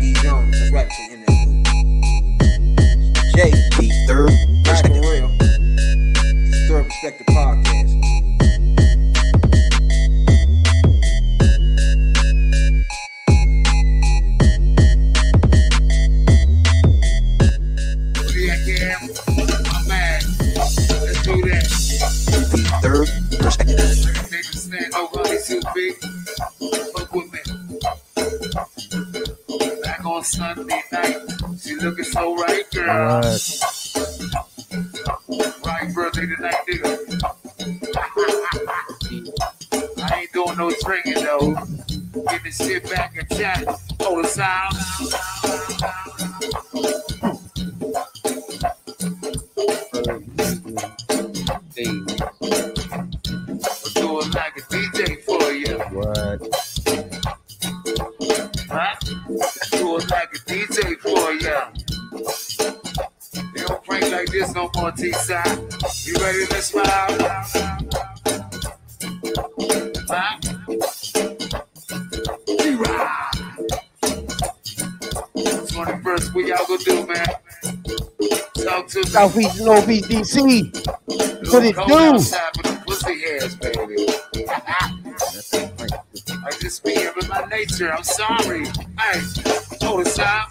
B.I.D. Jones. That's right, in that J. The third Back perspective. real. It's Third Perspective Podcast. Looking so right, girl. Right birthday tonight, nigga. I ain't doing no drinking though. Get the shit back and chat. Hold the sound. Southeast and Northeast DC. What it do? outside with the pussy hairs, baby. I just be here with my nature. I'm sorry. Hey, hold it down.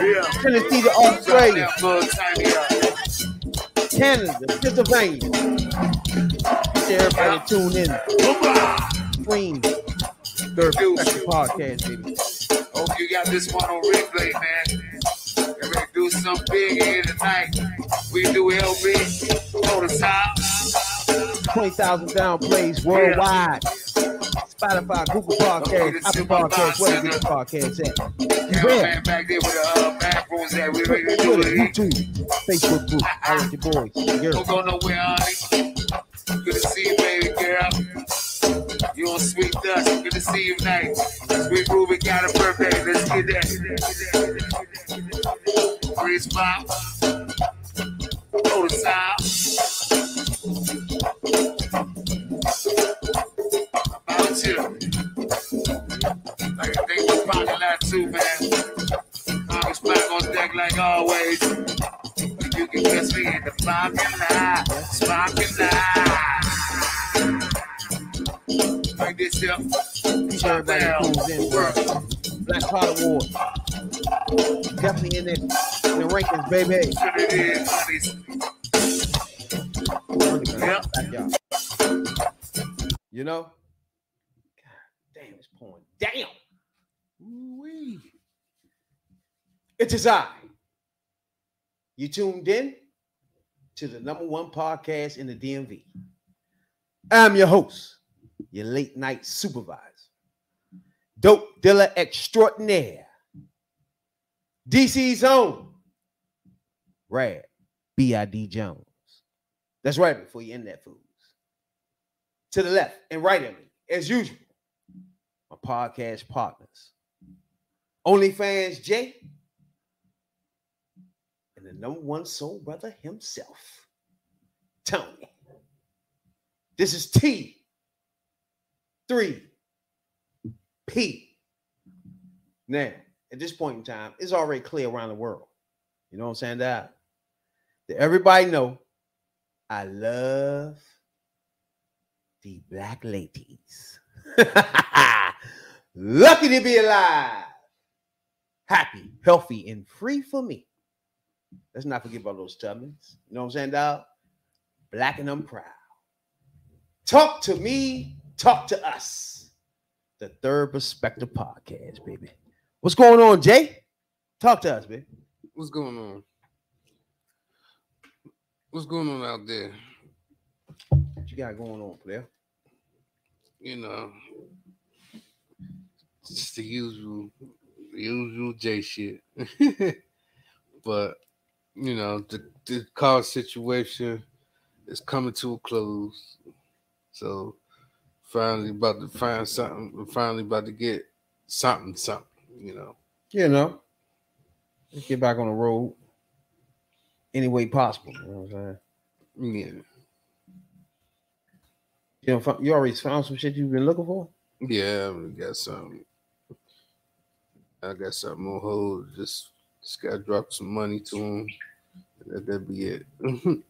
Yeah. Tennessee to Australia, Down there, bud, tiny up. Canada, Pennsylvania. To everybody tune in. Queen. Third Perspective Podcast, baby. Hope you got this one on replay, man. Get something big here tonight. We do LB. Hold it down. 20,000 down plays worldwide. Spotify, Google Podcast, Apple Podcast, get the podcast at. You? Cameraman back there with the uh, back rooms that we ready to do it. YouTube, Facebook group. I like your boys. Don't Girl. go nowhere, honey. Good to see you, baby girl. You on sweet dust. Good to see you tonight. Sweet Ruby got a birthday. Let's get that. Free spot. Hold the sound. About you. Like I think the parking lot too, man. August back on deck like always. You can catch me in the parking lot, sparking lot. Like this here. Tunes in. bro. Black Card Award. Definitely in there. In the rankings, baby. What it is, honeys. Yep. Y'all. You know? God damn, it's pouring down. Ooh-wee. It is I. You tuned in to the number one podcast in the DMV. I'm your host, your late night supervisor, dope dealer extraordinaire, DC's own, Rad B.I.D. Jones. That's right before you end that fools. To the left and right of me, as usual, my podcast partners. OnlyFans Jay and the number one soul brother himself, Tony. This is T. Three P. Now, at this point in time, it's already clear around the world. You know what I'm saying? That, everybody know I love the black ladies. Lucky to be alive. Happy, healthy, and free for me. Let's not forget about those tubbins. You know what I'm saying, dog? Black and I'm proud. Talk to me, talk to us. The Third Perspective Podcast, baby. What's going on, Jay? Talk to us, baby. What's going on? What's going on out there? What you got going on, player? You know, just the usual, the usual J shit. but you know, the the car situation is coming to a close. So finally about to find something. We're finally about to get something, something. You know. You know, let's get back on the road any way possible. You know what I'm saying? Yeah. You know, you already found some shit you've been looking for. Yeah, we got some. I got something on hold. Just just gotta drop some money to him. That that be it.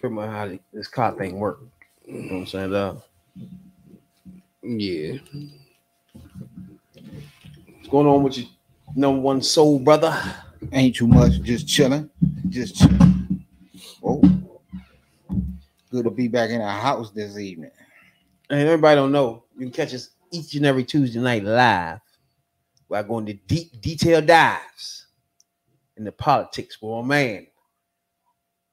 Figure out how this car thing work. You know what I'm saying? Uh, yeah. what's going on with you, number one soul brother? Ain't too much, just chilling. Just chilling. Oh. Good to be back in our house this evening. And everybody don't know. You can catch us each and every Tuesday night live. Where I go into deep detailed dives in the politics for a man.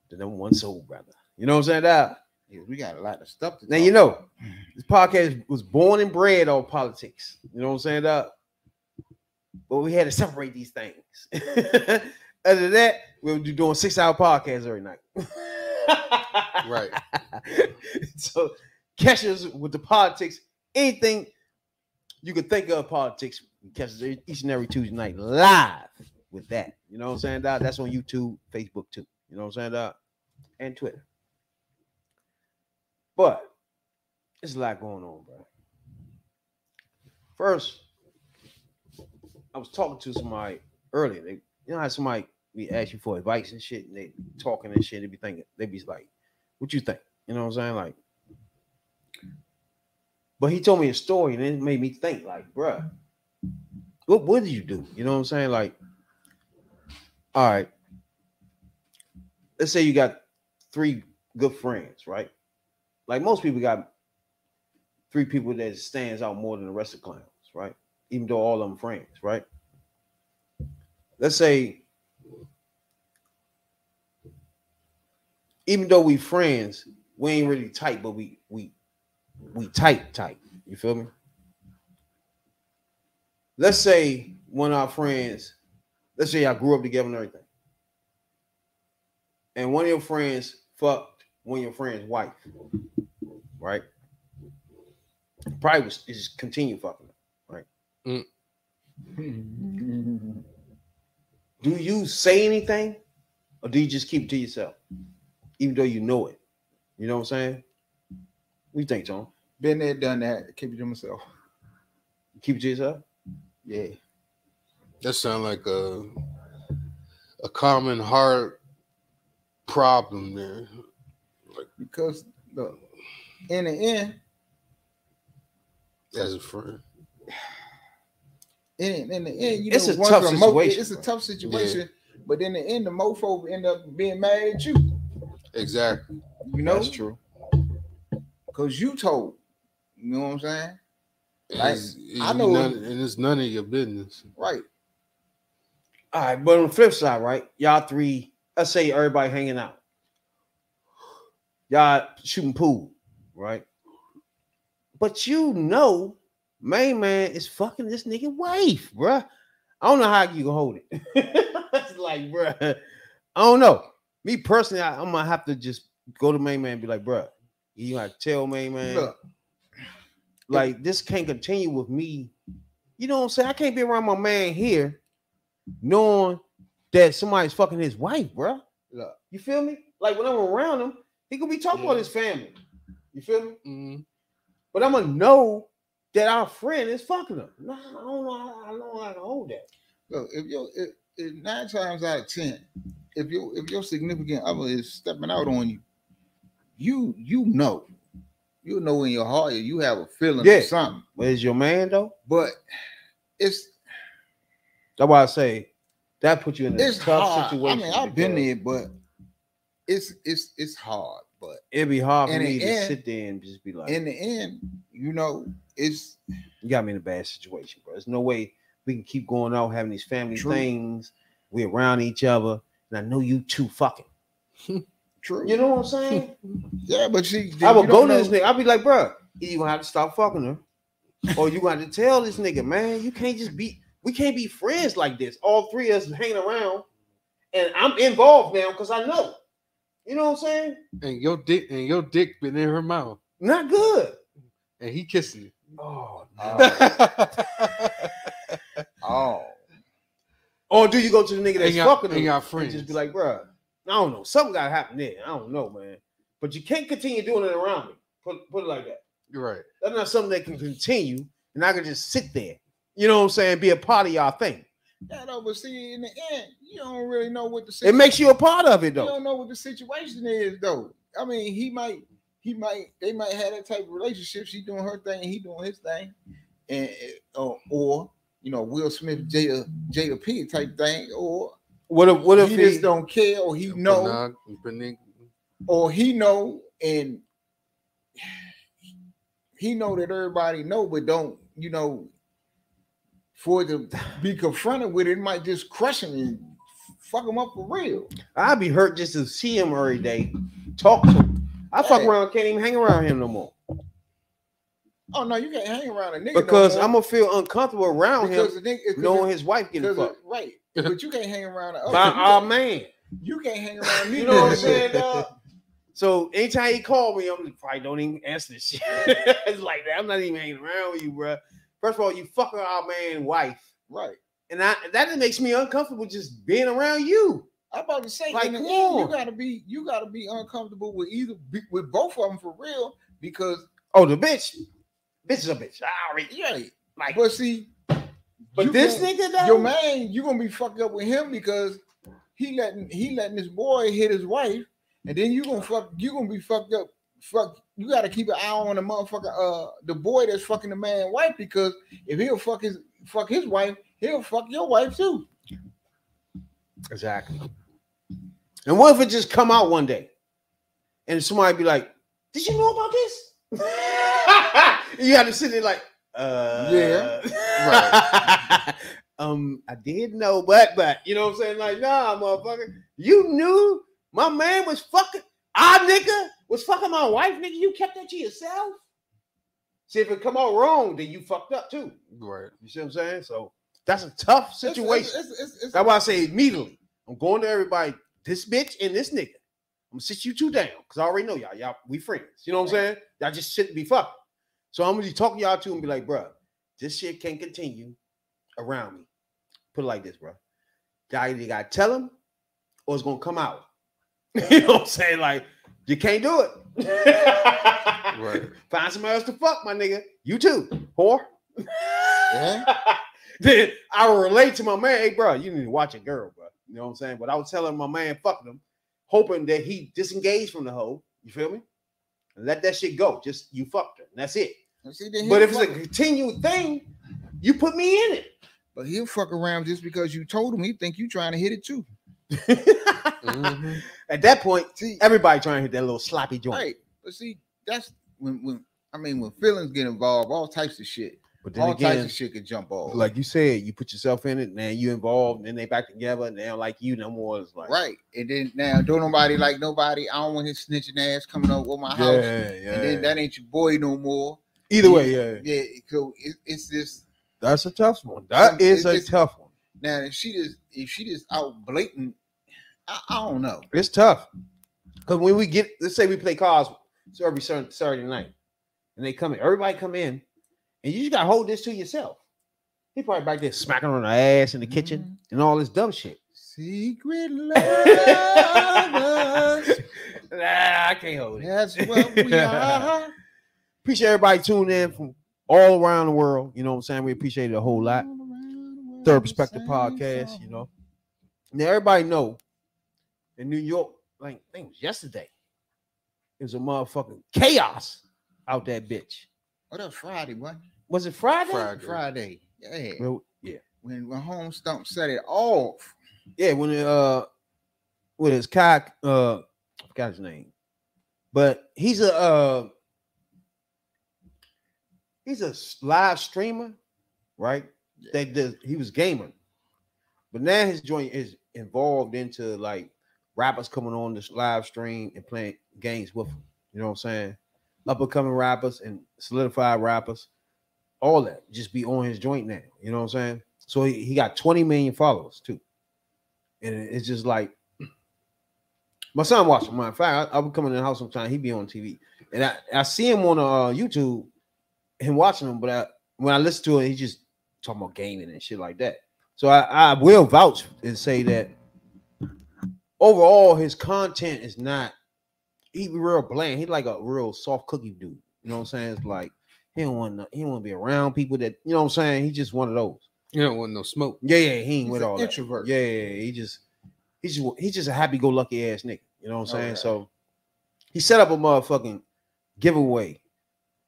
The number one soul brother. You know what I'm saying? Dog? Yeah, we got a lot of stuff to Now you know this podcast was born and bred on politics. You know what I'm saying? Dog? But we had to separate these things. Other than that, we'll be doing six hour podcasts every night. Right. so catch us with the politics. Anything you could think of politics, catch us each and every Tuesday night live with that. You know what I'm saying? Dog? That's on YouTube, Facebook too. You know what I'm saying? Dog? And Twitter. But there's a lot going on, bro. First, I was talking to somebody earlier. They, you know how somebody we ask you for advice and shit, and they talking and shit. They be thinking, they be like, "What you think?" You know what I'm saying? Like, but he told me a story, and it made me think, like, bruh, what did you do? You know what I'm saying? Like, all right, let's say you got three good friends, right? Like most people got three people that stands out more than the rest of clowns, right? Even though all of them friends, right? Let's say, even though we friends, we ain't really tight, but we we we tight, tight. You feel me? Let's say one of our friends, let's say y'all grew up together and everything, and one of your friends fucked one of your friends' wife, right? Probably was just continue fucking, Mm. her. Do you say anything, or do you just keep it to yourself, even though you know it? You know what I'm saying? What you think, John? Been there, done that. Keep it to myself. Keep it to yourself. Yeah. That sounds like a a common heart problem there. Like, Because look, in the end, As a friend. in, in the end, you It's know, a once tough mo- situation, It's a tough situation. But in the end, the mofo end up being mad at you. Exactly. You know, That's true. because you told. You know what I'm saying? Like, I know- none, and it's none of your business. Right. All right, but on the flip side, right? Y'all three, let's say everybody hanging out. Y'all shooting pool, right? But you know, main man is fucking this nigga wife, bruh. I don't know how you can hold it. it's like, bruh, I don't know. Me personally, I, am gonna have to just go to main man and be like, bruh, you gotta tell main man, Look, like this can't continue with me. You know what I'm saying? I can't be around my man here knowing that somebody's fucking his wife, bruh. look. You feel me? Like when I'm around him, he could be talking about his family. You feel me? Mhm. But I'm gonna know that our friend is fucking him. Nah, I don't know. how- I don't know how to hold that. Look, if you if, if nine times out of ten, if your if your significant other is stepping out on you, you you know, you know in your heart you have a feeling Yeah. of something. But is your man though? But it's That's why I say that puts you in a tough hard. situation. I mean, I've been there, but it's it's it's hard. But It'd be hard for me to end- sit there and just be like, in the end, you know, it's you got me in a bad situation, bro. There's no way we can keep going out having these family True. things. We're around each other, and I know you two fucking. true. You know what I'm saying? yeah, but she. I would go to this nigga. I'd be like, bro, you gonna have to stop fucking her, or you gonna have to tell this nigga, man, you can't just be. We can't be friends like this. All three of us hanging around, and I'm involved now because I know. You know what I'm saying? And your dick and your dick been in her mouth, Not good. and he kissing Oh, it. Oh, Or do you go to the nigga that's And fucking and him y'all and friends. just be like, bro, I don't know, something gotta happen there. I don't know, man. But you can't continue doing it around me. Put put it like that. You're right. That's not something that can continue, and I can just sit there you know what I'm saying, be a part of y'all thing. Yeah, though, but see, in the end, you don't really know what the It makes you a part of it though. you don't know what the situation is though. I mean, he might, he might, they might have that type of relationship. She doing her thing, he doing his thing, and uh, or, or you know, Will Smith, Jada, Jada P type thing, or What if what if he he, just don't care, or he know, or he know, and he know that everybody know, but don't, you know, for it to be confronted with it, it might just crush him and fuck him up for real. I'd be hurt just to see him every day, talk to him. I fuck Hey. around, can't even hang around him no more Oh no, you can't hang around a nigga because no. I'm gonna feel uncomfortable around because him the nigga, because knowing it- his wife getting because it- fucked right. But you can't hang around the other. by our can't, man. you can't hang around me. You know what I'm saying, dog? So anytime he called me, I'm like, probably don't even answer this shit. it's like that. I'm not even hanging around with you, bro. First of all, you fucking our man wife, Right. and I, that makes me uncomfortable just being around you. I'm about to say, Like, come end, you gotta be, you gotta be uncomfortable with either, be- with both of them for real, because Oh, the bitch, bitch is a bitch. I already yeah. like, But see, but this gon- nigga though, your man, you gonna be fucked up with him because he letting he letting this boy hit his wife, and then you gonna fuck, you gonna be fucked up. Fuck, you gotta keep an eye on the motherfucker, uh, the boy that's fucking the man wife because if he'll fuck his fuck his wife, he'll fuck your wife too. Exactly. And what if it just come out one day and somebody be like, Did you know about this? you have to sit there like, uh Yeah, right. um, I did know, but but you know what I'm saying? Like, nah, motherfucker, you knew my man was fucking our nigga was fucking my wife, nigga. You kept that to yourself. See, if it come out wrong, then you fucked up too. Right. You see what I'm saying? So that's a tough situation. it's- it's- it's- it's- That's why I say immediately. I'm going to everybody, this bitch and this nigga. I'm gonna sit you two down because I already know y'all. Y'all, we friends. You know what I'm saying? Y'all just shouldn't be fucking. So I'm gonna be talking y'all to and be like, bro, this shit can't continue around me. Put it like this, bro. Y'all either gotta tell him or it's gonna come out. you know what I'm saying? Like, you can't do it. Right. Find somebody else to fuck, my nigga. You too, whore. Yeah. then I relate to my man. Hey, bro, you need to watch a girl, bro. You know what I'm saying? But I was telling my man fucking him, hoping that he disengaged from the hoe. You feel me? And let that shit go. Just you fucked her. And that's it. See, But if it's a fuck- continued thing, you put me in it. but he'll fuck around just because you told him. He think you trying to hit it too. it. Mhm. At that point, See, everybody trying to hit that little sloppy joint. right? But see, that's when when I mean when feelings get involved, all types of shit, But then all types again, of shit could jump off. like you said, you put yourself in it, and then you involved, and then they back together, and they don't like you no more. It's like right, and then now don't nobody like nobody. I don't want his snitching ass coming up with my house, yeah. and then that ain't your boy no more. Either way, yeah. Yeah, so it, it's this That's a tough one. That is a it's- tough one. now. If she just if she just out blatant, I, I don't know. It's tough. Because when we get, let's say we play cards so every Saturday, Saturday night, and they come in, everybody come in, and you just gotta hold this to yourself. He probably back there smacking on the ass in the kitchen mm-hmm. and all this dumb shit. Secret love. nah, I can't hold it. that's what we are. Appreciate everybody tuning in from all around the world. You know what I'm saying? We appreciate it a whole lot. Third Perspective Podcast, you know. Now everybody know in New York, like I think it was yesterday, it was a motherfucking chaos out that bitch. What else? Friday, what? Was it Friday? Friday. Friday. Yeah. Well, yeah, When when Home Stump set it off. yeah. When it, uh, with his cock, uh, I forgot his name, but he's a uh, he's a live streamer, right? They did. He was gaming, but now his joint is involved into like rappers coming on this live stream and playing games with him. You know what I'm saying? Up and coming rappers and solidified rappers, all that just be on his joint now. You know what I'm saying? So he, he got 20 million followers too, and it's just like my son watching. Matter of fact, I, I would come in the house sometime. he'd be on TV, and I, I see him on uh, YouTube, him watching him. But I, when I listen to it, he just talking about gaming and shit like that. So I, I will vouch and say that overall his content is not he real bland. He's like a real soft cookie dude. You know what I'm saying? It's like He don't want no, he don't want to be around people that you know what I'm saying. He just one of those. You don't want no smoke. Yeah, yeah, he ain't He's with an all that. introvert. Yeah, yeah, yeah, he just he's just he's just a happy go lucky ass nigga. You know what I'm saying? Okay. So he set up a motherfucking giveaway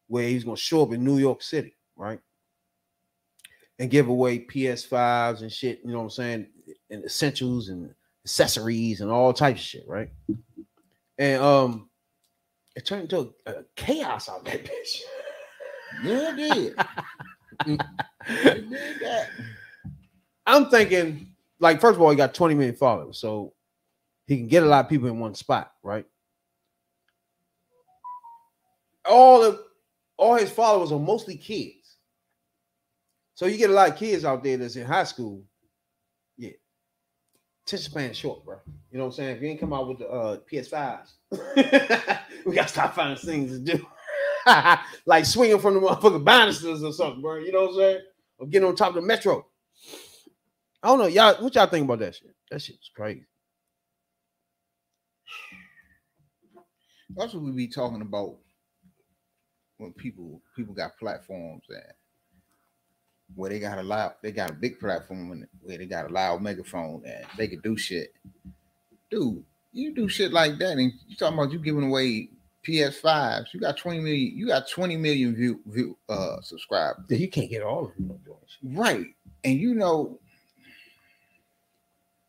where he's gonna show up in New York City, right? And give away PS5s and shit, you know what I'm saying? And essentials and accessories and all types of shit, right? And um it turned into a, a chaos out that bitch. Yeah, it did. it did. I'm thinking, like, first of all, he got 20 million followers, so he can get a lot of people in one spot, right? All of all his followers are mostly kids. So you get a lot of kids out there that's in high school. Attention span short, bro. You know what I'm saying? If you ain't come out with the uh, PS5s, we gotta stop finding things to do. like swinging from the motherfucking banisters or something, bro. You know what I'm saying? Or getting on top of the metro. I don't know. Y'all, what y'all think about that shit? That shit's crazy. That's what we be talking about when people people got platforms and where they got a loud, they got a big platform where they got a loud megaphone and they could do shit. Dude, you do shit like that, and you talking about you giving away PS5s. You got 20 million, you got 20 million view view uh subscribers. You can't get all of them. Right. And you know,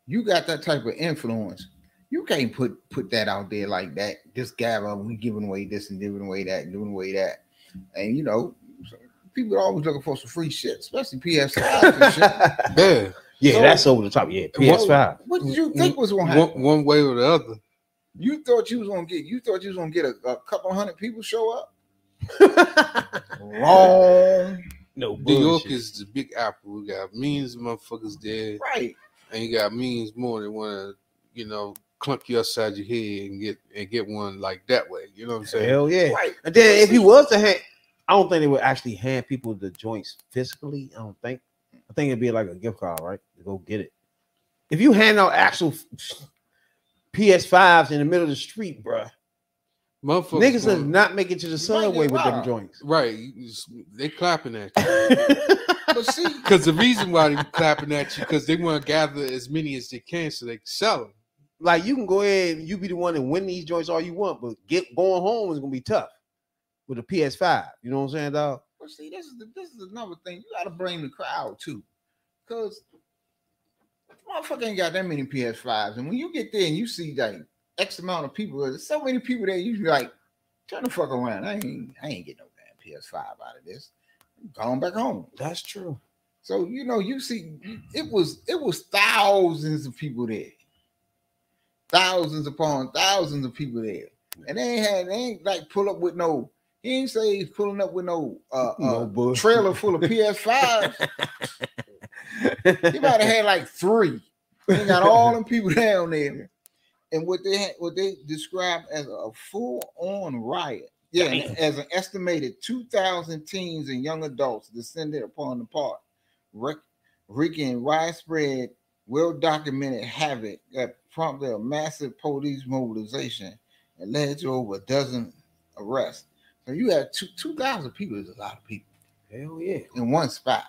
you got that type of influence. You can't put put that out there like that. Just gather, we giving away this and giving away that and giving away that. And you know, people are always looking for some free shit, especially PS5 shit. Yeah. Yeah, So- that's over the top. Yeah, PS5. What did you mm, think was gonna mm, happen? One, one way or the other. You thought you was gonna get you thought you was gonna get a, a couple hundred people show up? Wrong. no, New York is the big apple. We got millions of motherfuckers there, Right. and you got millions more that want to, you know, clump you upside your head and get and get one like that way. You know what I'm saying? hell yeah. Right. And then if he was to hand, I don't think they would actually hand people the joints physically. I don't think. I think it'd be like a gift card, right? To go get it. If you hand out actual PS5s in the middle of the street, bruh, Motherfuckers, niggas does not make it to the subway with them joints. right? just- They clapping at you But see, because the reason why they're clapping at you because they want to gather as many as they can so they can sell them. like you can go ahead and you be the one and win these joints all you want, but get going home is gonna be tough with a PS5. You know what I'm saying, dog? But see, this is the, this is another thing. You got to bring the crowd too, because motherfucker ain't got that many PS5s. And when you get there and you see like X amount of people, there's so many people there. You be like, turn the fuck around. I ain't I ain't getting no damn PS5 out of this. I'm going back home. That's true. So you know, you see, it was it was thousands of people there, thousands upon thousands of people there, and they ain't had they ain't like pull up with no. He ain't say he's pulling up with no uh, No uh trailer full of PS5s. he might have had like three. He got all them people down there, and what they had, what they described as a full on riot. Yeah, as an estimated 2,000 teens and young adults descended upon the park, wreak- wreaking widespread, well documented havoc that prompted a massive police mobilization and led to over a dozen arrests. So you had two 2,000 people, is a lot of people Hell yeah. in one spot.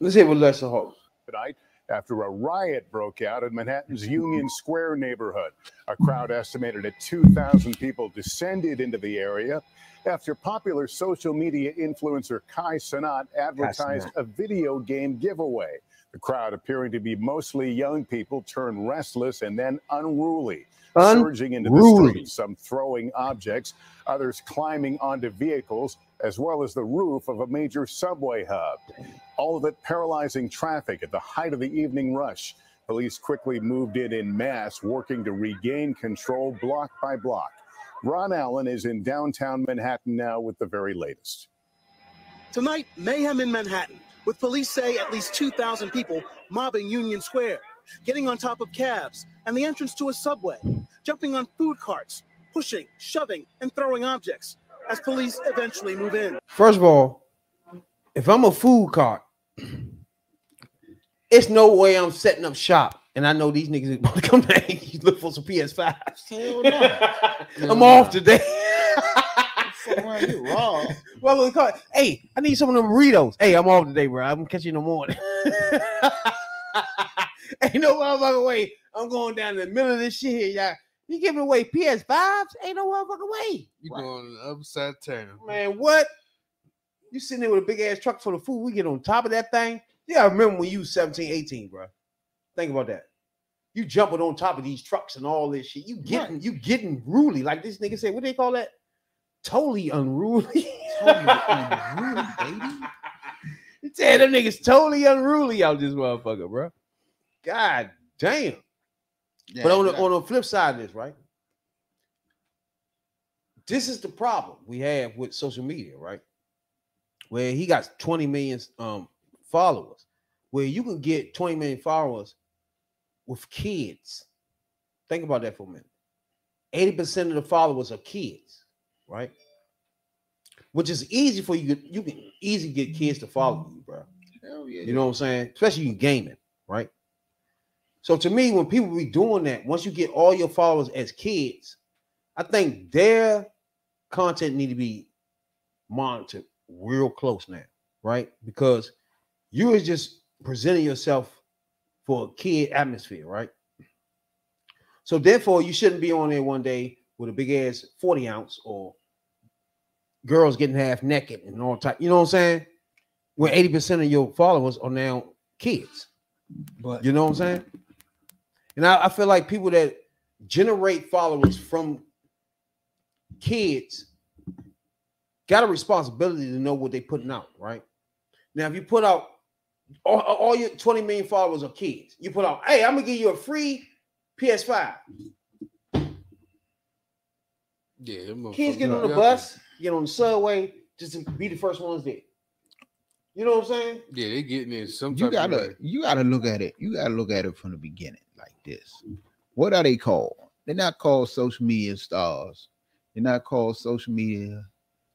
Let's hear what Lester Holt. tonight after a riot broke out in Manhattan's Union Square neighborhood. A crowd estimated at 2,000 people descended into the area after popular social media influencer Kai Cenat advertised Cenat. a video game giveaway. The crowd appearing to be mostly young people turned restless and then unruly, surging into the Unruly. streets, some throwing objects, others climbing onto vehicles, as well as the roof of a major subway hub all of it paralyzing traffic at the height of the evening rush. Police quickly moved in in mass, working to regain control block by block. Ron Allen is in downtown Manhattan now with the very latest. Tonight, mayhem in Manhattan, with police say at least 2,000 people mobbing Union Square, getting on top of cabs and the entrance to a subway, jumping on food carts, pushing, shoving, and throwing objects as police eventually move in. First of all, if I'm a food cart, it's no way I'm setting up shop. And I know these niggas want to come back and look for some PS5s. Hell no. I'm off today. Fuck around, get robbed. What we call it? Hey, I need some of them burritos. Hey, I'm off today, bro. I'm gonna catch you in the morning. Ain't no motherfucking way. I'm going down in the middle of this shit here, y'all. You giving away PS5s? Ain't no motherfucking way. You going on the other side of town. Man, what? You sitting there with a big ass truck full of food. We get on top of that thing. You gotta remember when you was 17, 18, bro. Think about that. You jumping on top of these trucks and all this shit. You getting you getting ruly. Like this nigga said, what they call that? Totally unruly. Totally unruly, baby. You tell them niggas totally unruly out this motherfucker, bro. God damn. Yeah, but on the on the flip side of this, right? This is the problem we have with social media, right? Where he got 20 million um followers, where you can get 20 million followers with kids. Think about that for a minute. 80% of the followers are kids, right? Which is easy for you. You can easy get kids to follow you, bro. Hell yeah. You know what I'm saying? Especially in gaming, right? So to me, when people be doing that, once you get all your followers as kids, I think their content need to be monitored real close now, right? Because you are just presenting yourself for a kid atmosphere, right? So therefore, you shouldn't be on there one day with a big ass 40 ounce or girls getting half naked and all type. You know what I'm saying? Where 80% of your followers are now kids. But You know what I'm saying? And I, I feel like people that generate followers from kids got a responsibility to know what they're putting out, right? Now, if you put out all, all your 20 million followers are kids, you put out, hey, I'm gonna give you a free PS5. Yeah, Kids get on the bus, get on the subway, just to be the first ones there. You know what I'm saying? Yeah, they getting in some you gotta you gotta look at it. You gotta look at it from the beginning like this. What are they called? They're not called social media stars. They're not called social media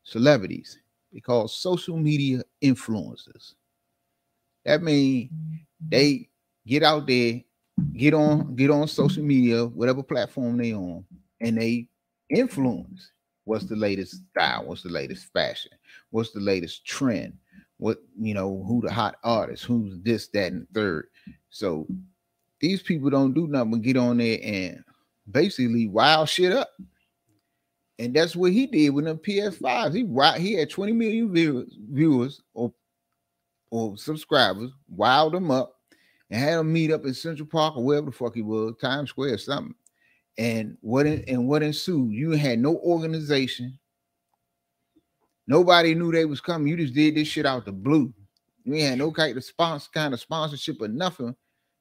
celebrities. They call social media influencers. That means they get out there, get on, get on social media, whatever platform they on, and they influence what's the latest style, what's the latest fashion, what's the latest trend, what you know, who the hot artist, who's this, that, and third. So these people don't do nothing but get on there and basically wild shit up. And that's what he did with them PS5s. He wi- he had 20 million viewers, viewers or or subscribers, wild them up, and had them meet up in Central Park or wherever the fuck he was, Times Square or something. And what en- and what ensued? You had no organization. Nobody knew they was coming. You just did this shit out the blue. You had no kind of sponsor, kind of sponsorship or nothing.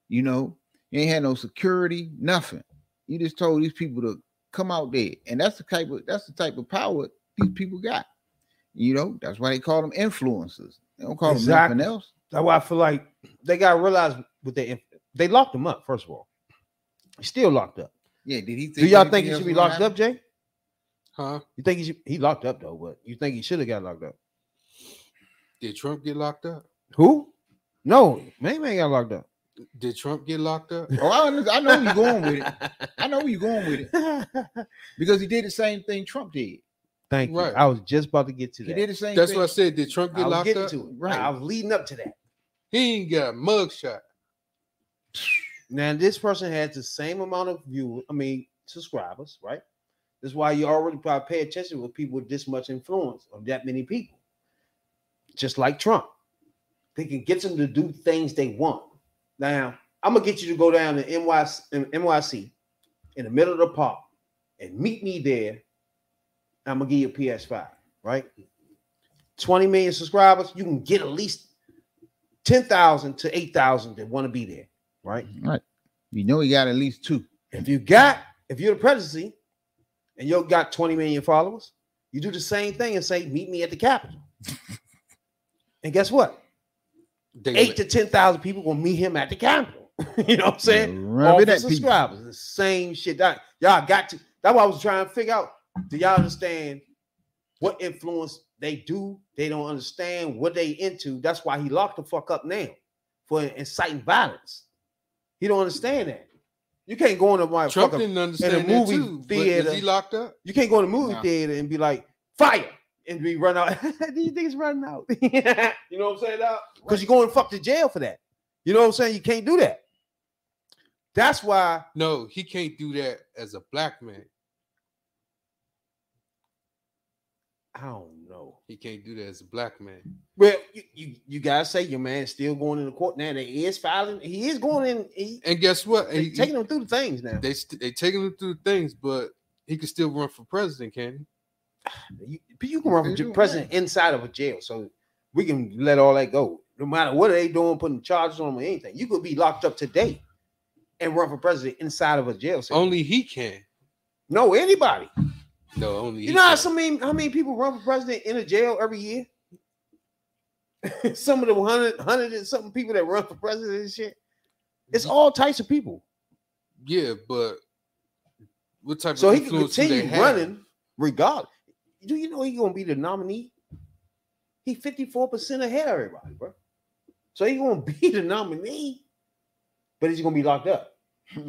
You know, you ain't had no security, nothing. You just told these people to come out there, and that's the type of that's the type of power these people got. You know, that's why they call them influencers. They don't call Exactly. them nothing else. That's why I feel like they gotta realize what they they locked him up, first of all. He's still locked up. Yeah, did he? Do y'all think he should be was gonna locked up, Jay? Huh? You think he should he locked up though, but you think he should have got locked up? Did Trump get locked up? Who? No, man, man got locked up. Did Trump get locked up? Oh, I, I know where you're going with it. I know where you're going with it because he did the same thing Trump did. Thank you. Right. I was just about to get to that. He did the same That's thing. what I said. Did Trump I get was locked getting up? to it. Right. I was leading up to that. He ain't got a mug shot. Now this person has the same amount of view, I mean subscribers, right? That's why you already probably pay attention with people with this much influence of that many people. Just like Trump. They can get them to do things they want. Now, I'm gonna get you to go down to NYC, in NYC in the middle of the park and meet me there. I'm gonna give you a PS5, right? 20 million subscribers, you can get at least 10,000 to 8,000 that want to be there, right? Right. You know he got at least two. If you got, if you're the presidency and you got 20 million followers, you do the same thing and say, meet me at the Capitol. and guess what? They Eight to 10,000 people will meet him at the Capitol. you know what I'm saying? Rub All it for people. subscribers. The same shit. That, y'all got to. That's why I was trying to figure out. Do y'all understand what influence they do? They don't understand what they into. That's why he locked the fuck up now for inciting violence. He don't understand that. You can't go in a Trump motherfucker didn't understand movie too. Theater- is he locked up? you can't go to the movie No. theater and be like, fire. And we run out. These niggas running out. you know what I'm saying? Because you're going fuck to jail for that. You know what I'm saying? You can't do that. That's why No, he can't do that as a black man. I don't know. He can't do that as a black man. Well, you, you, you gotta say your man's still going in the court now. They is filing. He is going in. He, And guess what? they He- taking him through the things now. they they taking him through the things, but he can still run for president, can You, you can run for do, j- president inside of a jail, so we can let all that go. No matter what they doing, putting charges on him or anything, you could be locked up today and run for president inside of a jail cell. Only he can. no, anybody. No, only You he know how can. some many, how many people run for president in a jail every year? some of the hundred, hundred and something people that run for president and shit. It's all types of people. Yeah, but what type So of he can influence do continue running regardless. Do you know he's gonna be the nominee? He 54% ahead of everybody, bro. So he's gonna be the nominee, but he's gonna be locked up. He's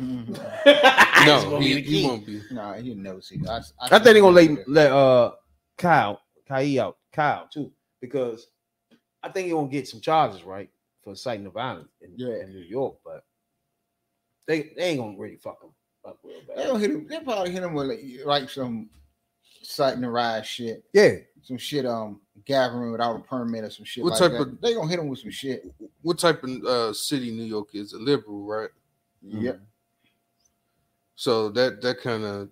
No, gonna be he, the he key. won't be. Nah, he'll never see. I, I think they're gonna let let uh Kyle Kai out Kyle too because I think he's gonna get some charges right for inciting the violence in, Yeah. in New York, but they, they ain't gonna really fuck him up real They bad. gonna hit him. They probably hit him with like, like some citing the ride shit, Yeah, some shit. Um, gathering without a permit or some shit. What like type that. of- They gonna hit him with some shit. What type of uh, city New York is? A liberal, right? Yep. So that that kind of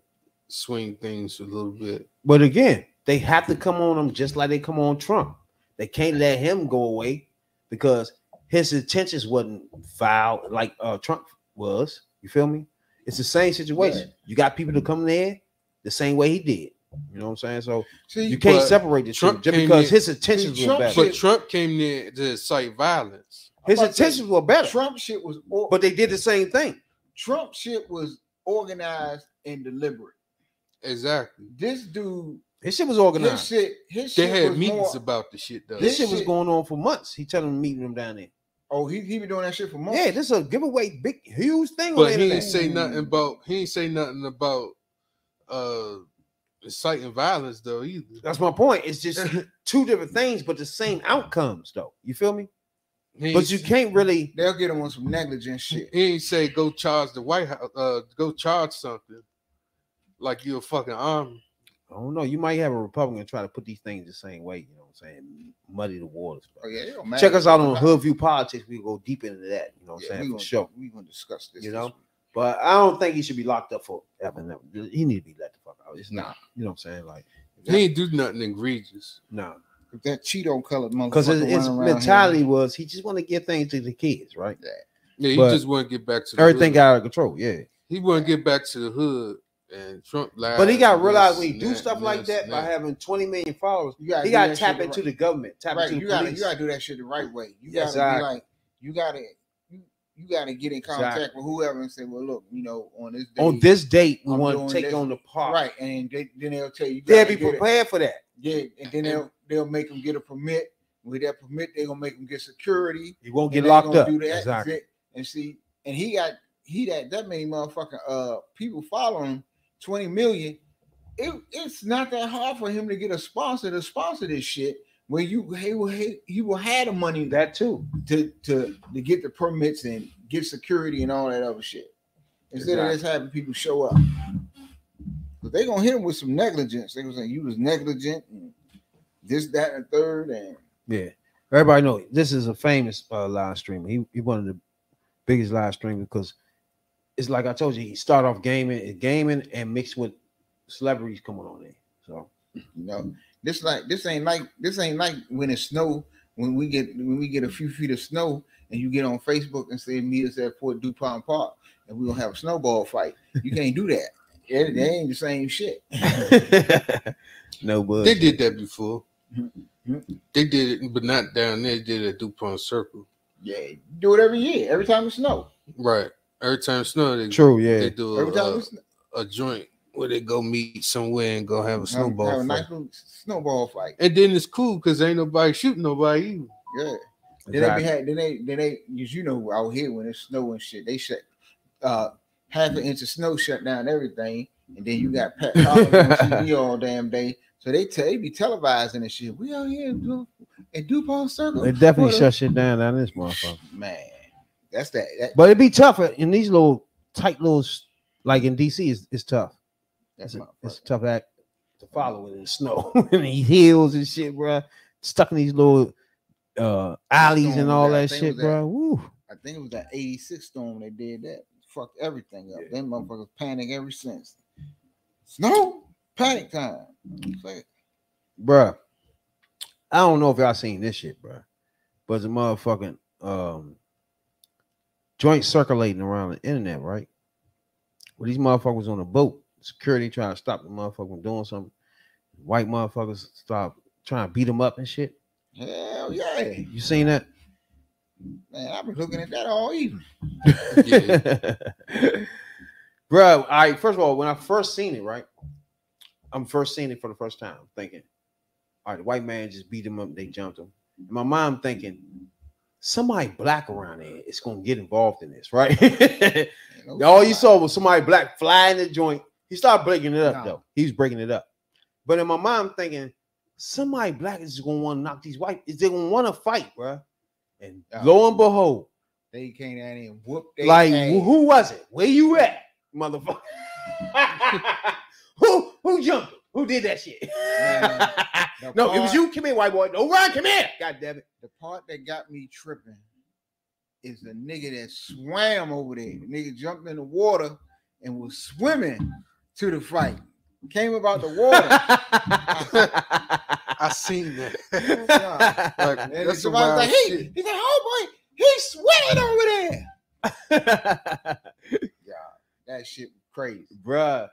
swing things a little bit. but again, they have to come on him just like they come on Trump. They can't let him go away because his intentions wasn't foul like uh Trump was. You feel me? It's the same situation. You got people to come there the same way he did. You know what I'm saying? So See, you can't separate the Trump two just because in- his intentions were Trump better. But Trump came there to incite violence. His I'm about to say, intentions were better, Trump shit was. Or, but they did the same thing. Trump shit was organized and deliberate. Exactly. This dude, His shit was organized. his organized. shit, his They shit had was meetings more, about the shit though. This His shit was going on for months. He telling them meeting them down there. Oh, he he been doing that shit for months. Yeah, this is a giveaway, big, huge thing. on But he internet. didn't say nothing about he ain't say nothing about uh inciting violence though either. That's my point. It's just two different things, but the same outcomes, though. You feel me? He But you can't really. They'll get him on some negligent shit. he ain't say go charge the White House uh go charge something like you a fucking army. I don't know. You might have a Republican try to put these things the same way. You know what I'm saying? Muddy the waters. Oh yeah, it don't matter. Check us out on Hood View Politics. We go deep into that. You know what I'm Yeah, saying? we For gonna, sure. We gonna discuss this. You know? week. But I don't think he should be locked up for ever. He need to be let the fuck out. It's not. You know what I'm saying? Like, He ain't do nothing egregious. no. If that Cheeto colored motherfucker. Because his, his mentality here, was he just want to give things to the kids, right? Yeah, he But just want to get back to the Everything hood. got out of control. Yeah. he want to get back to the hood and Trump lied. But he got to realize when you do stuff like this that and by having 20 million followers, you gotta he got to tap into the the government, tap right. into You the gotta police. you gotta do that shit the right way. You gotta Exactly. be like you gotta you, you gotta get in contact Exactly. with whoever and say, well, look, you know, on this day, on this date, we I'm want to take this. on the park. right, and they, then they'll tell you, you They'll be prepared for that. Yeah, and then they'll they'll make them get a permit. With that permit, they're gonna make them get security. He won't get locked up. Do that, Exactly. And see, and he got he got that many motherfucking uh people following 20 million. It, it's not that hard for him to get a sponsor to sponsor this shit. Where you he will he, he will have the money That too. to to to get the permits and get security and all that other shit. Instead of just having people show up. But they gonna hit him with some negligence. They gonna say you was negligent and this, that, and third, and Yeah. Everybody know this is a famous uh, live streamer. He he one of the biggest live streamers because it's like I told you, he started off gaming, gaming and mixed with celebrities coming on there. So you know, this like this ain't like this ain't like when it snow, when we get when we get a few feet of snow and you get on Facebook and say meet us at Port DuPont Park and we gonna have a snowball fight. You can't do that. It, they ain't the same shit. no bud. They did that before. Mhm. They did it, but not down there. They did it at DuPont Circle. Yeah, do it every year, every time it snow. Right. Every time it snow, they, True, they yeah. do Every time a, it snow. a joint where they go meet somewhere and go have a snowball have a fight. nice little snowball fight. And then it's cool because ain't nobody shooting nobody either. Yeah. Then they be had then they then they as you know out here when it's snow and shit, they shut uh half an inch of snow shut down everything, and then you got Pat Collins on TV all damn day So they tell they be televising and shit. We out here in Du- in DuPont Circle. They definitely What a- shut shit down down this motherfucker. Man, that's that. that But it'd be tougher in these little tight little like in DC. It's, it's tough. That's a, my it's a tough act to follow in the snow and these hills and shit, bro. Stuck in these little uh alleys and all that- that shit, that- bro. Woo. I think it was that 86 storm they did that. Fucked everything up. Yeah. Them motherfuckers panic ever since. Snow, panic time. Like, Bruh. I don't know if y'all seen this shit, bro, But it's a motherfucking um joint circulating around the internet, right? Where these motherfuckers on a boat, security trying to stop the motherfucker from doing something. White motherfuckers stop trying to beat them up and shit. hell yeah. You seen that? Man, I've been looking at that all evening. Yeah. Bro, all right. First of all, when I first seen it, right, I'm first seeing it for the first time, thinking, all right, the white man just beat him up, they jumped him. In my mom thinking, somebody black around there is gonna get involved in this, right? All you saw was somebody black flying the joint. He started breaking it up No. though. He's breaking it up. But in my mind, I'm thinking, somebody black is gonna want to knock these white, is they gonna want to fight, bro? And Yeah. lo and behold, They came at him. and whooped like, ass. who was it? Where you at, motherfucker? who who jumped? him? Who did that shit? Man, no, it was you. Come here, white boy. Don't run. Come here. God damn it. The part that got me tripping is the nigga that swam over there. The nigga jumped in the water and was swimming to the fight. Came about the water. I seen that. Yeah. Like, And that's was like, hey, shit. he said, oh boy, he's swimming over there. Yeah, that shit was crazy. Bruh.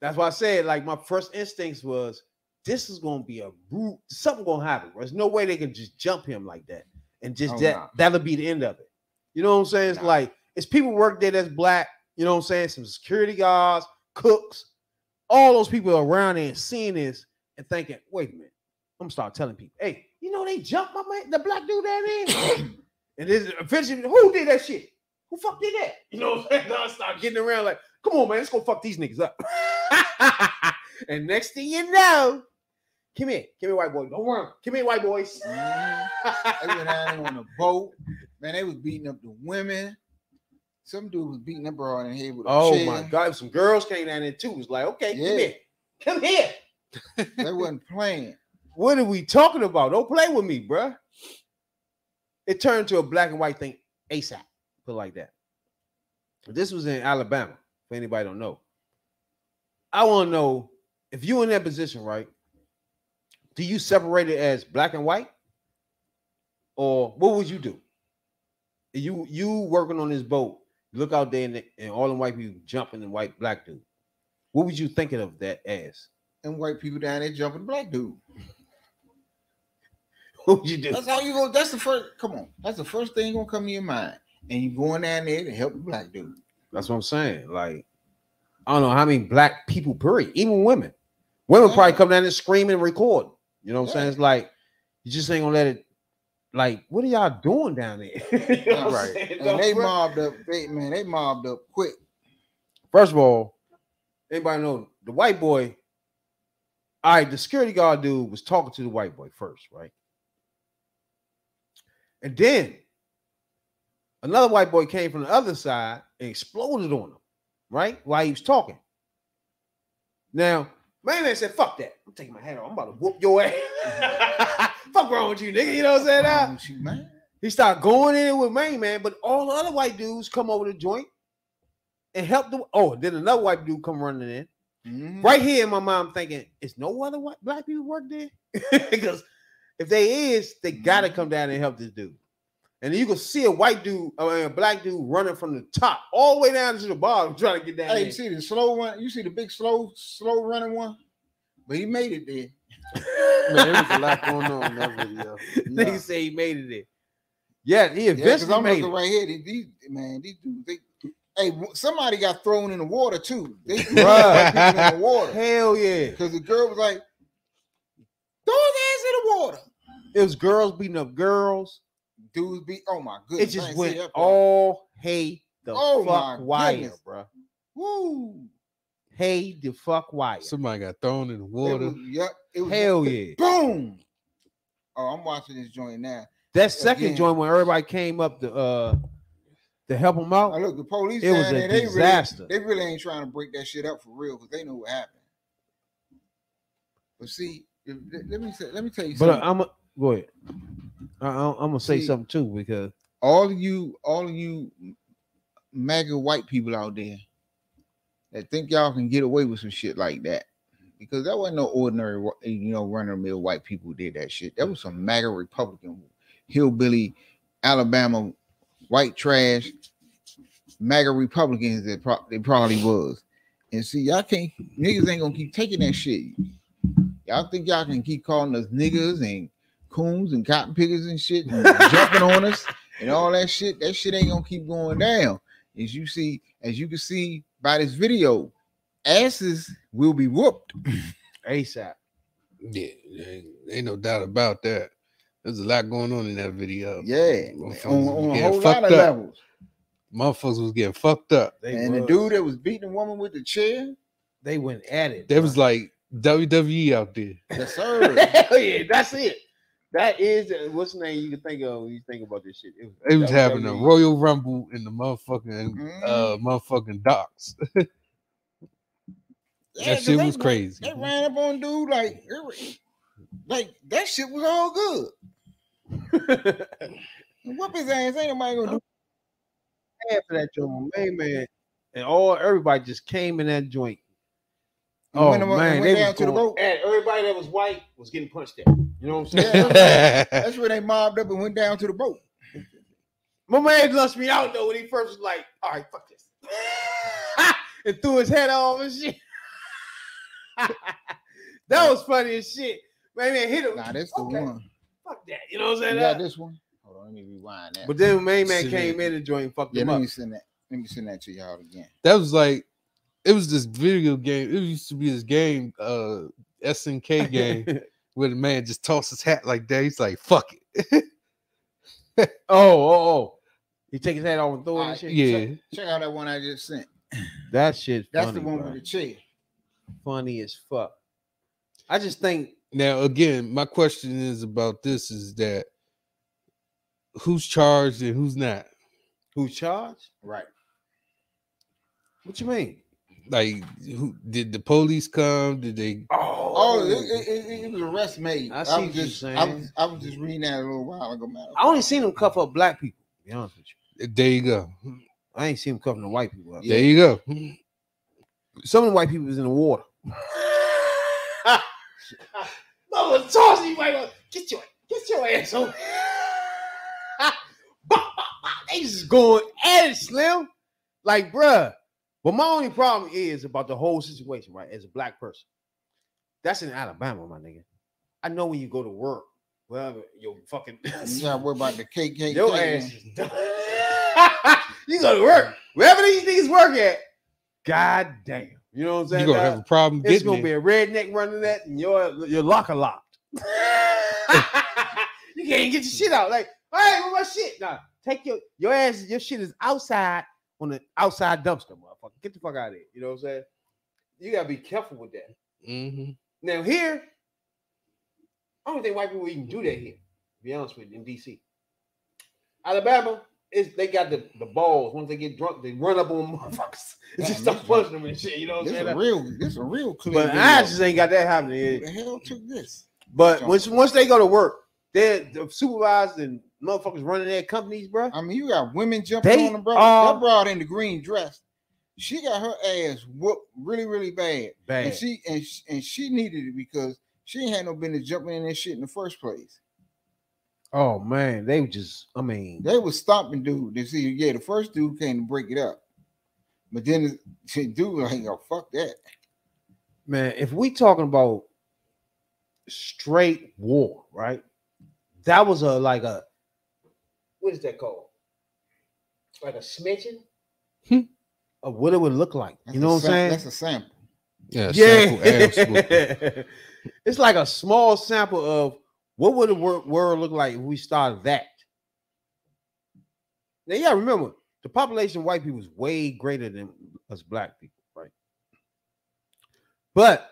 That's why I said, like, my first instincts was this is gonna be a brute, something gonna happen. There's no way they can just jump him like that. And just Oh, that nah. that'll be the end of it. You know what I'm saying? It's Nah. like it's people work there that's black, you know what I'm saying? Some security guards, cooks, all those people around there seeing this and thinking, wait a minute, I'm gonna start telling people, hey, you know they jumped my man, the black dude down there. and then eventually, who did that shit? Who fuck did that? You know what I'm saying? I start getting around like, come on, man, let's go fuck these niggas up. and next thing you know, come here, come here, white boy. Don't worry, Come here, white boys. They went there on a boat. Man, they was beating up the women. Some dude was beating up her in head with a oh chair. my god, some girls came down there too. It was like, okay, Yeah. come here, come here. They wasn't playing. What are we talking about? Don't play with me, bruh. It turned to a black and white thing ASAP. Put it like that. This was in Alabama. For anybody don't know, I want to know if you in that position, right? Do you separate it as black and white, or what would you do? You you working on this boat, you look out there and, and all the white people jumping the white black dude. What would you thinking of that as? And white people down there jumping the black dude. What would you do? That's how you go. That's the first. Come on. That's the first thing gonna come to your mind. And you going down there to help the black dude. That's what I'm saying. Like, I don't know how many black people, period, even women. Women probably come down and scream and record. You know what I'm saying? It's like you just ain't gonna let it. Like, what are y'all doing down there? You know Right. saying? And they mobbed up. They man, they mobbed up quick. First of all, anybody know the white boy? All right, the security guard dude was talking to the white boy first, right? And then another white boy came from the other side and exploded on him, right? While he was talking. Now, my man said, fuck that. I'm taking my hat off. I'm about to whoop your ass. fuck wrong with you, nigga. You know what I'm saying? Now, with you, man. he started going in with main man, but all the other white dudes come over the joint and help the. Oh, then another white dude come running in. Mhm. Right here in my mind, I'm thinking, is no other white black people work there? because if they is, they gotta come down and help this dude. And you can see a white dude, uh, a black dude running from the top all the way down to the bottom, trying to get down Hey, there. you see the slow one? You see the big slow, slow running one? But he made it there. Man, there was a lot going on in that video. Nigga say he made it there. Yeah, he Yeah, because eventually I'm made it. right here. These, these man, these dudes, they, hey, somebody got thrown in the water too. They threw Bruh. white people in the water Hell yeah. because the girl was like, "Throw his ass in the water." It was girls beating up girls. Dudes be, oh my It goodness, I just went that part. all hay the Oh fuck my wire, bro. Woo. hay the fuck wire. Somebody got thrown in the water. was, yep, it was Hell yeah. boom. Oh, I'm watching this joint now. That second Again. joint when everybody came up to uh to help him out, Now look, the police It was a there, they disaster. really, they really ain't trying to break that shit up for real because they know what happened. But see, if, let- me say, let me tell you but uh, something. I'm a, go ahead. I, I'm gonna say See- something too because all of you, all of you MAGA white people out there that think y'all can get away with some shit like that. Because that wasn't no ordinary, eh, you know, run of the mill white people did that shit. That was some MAGA Republican, hillbilly, Alabama, white trash, MAGA Republicans that pro- they probably was. And see, y'all can't, niggas ain't gonna keep taking that shit. Y'all think y'all can keep calling us niggas and coons and cotton pickers and shit and jumping on us and all that shit, that shit ain't gonna keep going down. As you see, as you can see by this video, asses will be whooped. ASAP. Yeah, ain't, ain't no doubt about that. There's a lot going on in that video. Yeah, Motherfuckers on, was on a getting whole lot fucked of up. levels. Motherfuckers was getting fucked up. They and the dude that was beating the woman with the chair, they went at it. There was like WWE out there. yes sir. Hell yeah, that's it. That is what's the name you can think of when you think about this shit. It They was having a Royal Rumble in the motherfucking Mhm. uh motherfucking docks. Yeah, that 'cause shit they was crazy. They ran up on dude like, like that shit was all good. Whoop his ass. Ain't nobody gonna do. Half of that joint, man, man, and all everybody just came in that joint. And Oh went man, went they down was to the going rope. at everybody that was white was getting punched at. You know what I'm saying? Yeah, that's where they mobbed up and went down to the boat. My man lunched me out though when he first was like, "All right, fuck this," and threw his head off and shit. that was funny as shit. Man, man, hit him. Nah, that's the Okay. one. Fuck that. You know what I'm saying? Yeah, this one? Hold on, let me rewind that. But then main man Shit. came in and joined and fucked yeah, him let up. me send that. Let me send that to y'all again. that was like it was this video game. It used to be this game, uh SNK game, where the man just tossed his hat like that. He's like, fuck it. oh, oh, oh. He take his hat off and throw it and Alright, shit. yeah. Check, check out that one I just sent. That shit That's funny, the one bro. with the chair. Funny as fuck. I just think Now, again, my question is about this is that who's charged and who's not? who's charged? Right. What you mean? Like, who did the police come? Did they? Oh, oh it, it, it, it was arrest made. I I, see was what you're just, I saying. was, I was just reading that a little while ago. Man. I only seen them cuff up black people. To be honest with you, There you go. I ain't seen them cuffing the white people up. There you go. Some of the white people was in the water. Mama tossing white boy. Get your get your ass on. they just going at it, Slim. Like, bruh. But my only problem is about the whole situation, right? As a black person. That's in Alabama, my nigga. I know when you go to work, wherever your fucking You gotta worry about the KKK. your ass is done. you go to work, wherever these niggas work at. God damn. You know what I'm saying? You saying? gonna have a problem It's gonna be a redneck running that, and your your locker locked. you can't get your shit out. Like, hey, where my shit? Nah, take your your ass. Your shit is outside on the outside dumpster, motherfucker. Get the fuck out of here. You know what I'm saying? You gotta be careful with that. Mhm. Now here, I don't think white people even do that here. To be honest with you, in DC, Alabama is they got the, the balls. Once they get drunk, they run up on motherfuckers and just Man, start punching them and shit. You know what I'm saying? a real, this a real clean But video. I just ain't got that happening. Who the hell took this? But once once they go to work, they're the supervisors and motherfuckers running their companies, bro. I mean, you got women jumping They on the bro. are- that broad in the green dress. She got her ass whooped really, really bad. And she and she, and she needed it because she ain't had no business jumping in that shit in the first place. Oh man, they just, I mean, They was stomping dude. They see, yeah, the first dude came to break it up, but then the dude like, oh fuck that. man, if we talking about straight war, right? That was a like a what is that called? Like a smidgen Hmm. of what it would look like. That's you know a what I'm saying? That's a sample. Yeah. sample ass whooping. Yeah. it's like a small sample of what would the wor- world look like if we started that. Now, yeah, remember the population of white people is way greater than us black people, right? But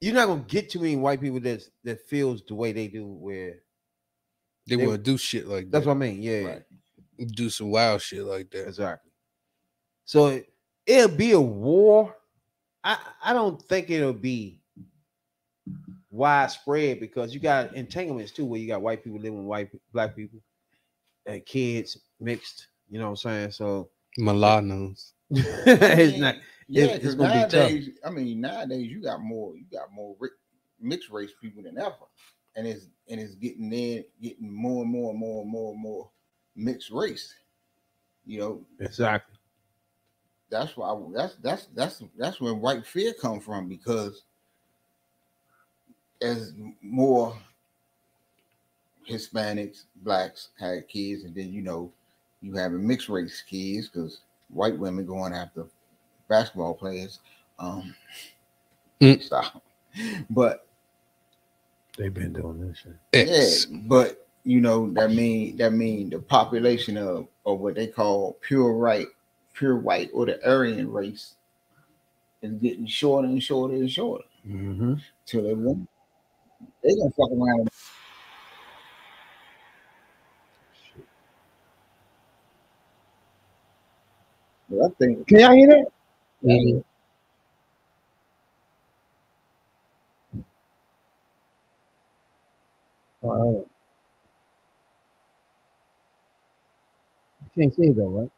you're not gonna get too many white people that that feels the way they do. Where They, They- want to do shit like that's that. That's what I mean. Yeah, Right. do some wild shit like that. exactly. So it, it'll be a war. I I don't think it'll be widespread because you got entanglements too, where you got white people living with white black people and kids mixed. You know what I'm saying? So Mulattoes. it's not. Yeah, it's because gonna be tough. I mean, nowadays you got more, you got more ri- mixed race people than ever, and it's and it's getting there, getting more and more and more and more and more mixed race. You know, Exactly. that's why that's that's that's that's where white fear come from because as more Hispanics, blacks had kids, and then you know you having mixed race kids because white women going after basketball players. Um, Mm. stop. But They've been doing this shit. X. yeah, but you know that mean that mean the population of of what they call pure right, pure white or the Aryan race is getting shorter and shorter and shorter Mm-hmm. till they won't. They gonna fuck around. I think. Can y'all hear that? Mhm. Uh, can't see it though, right?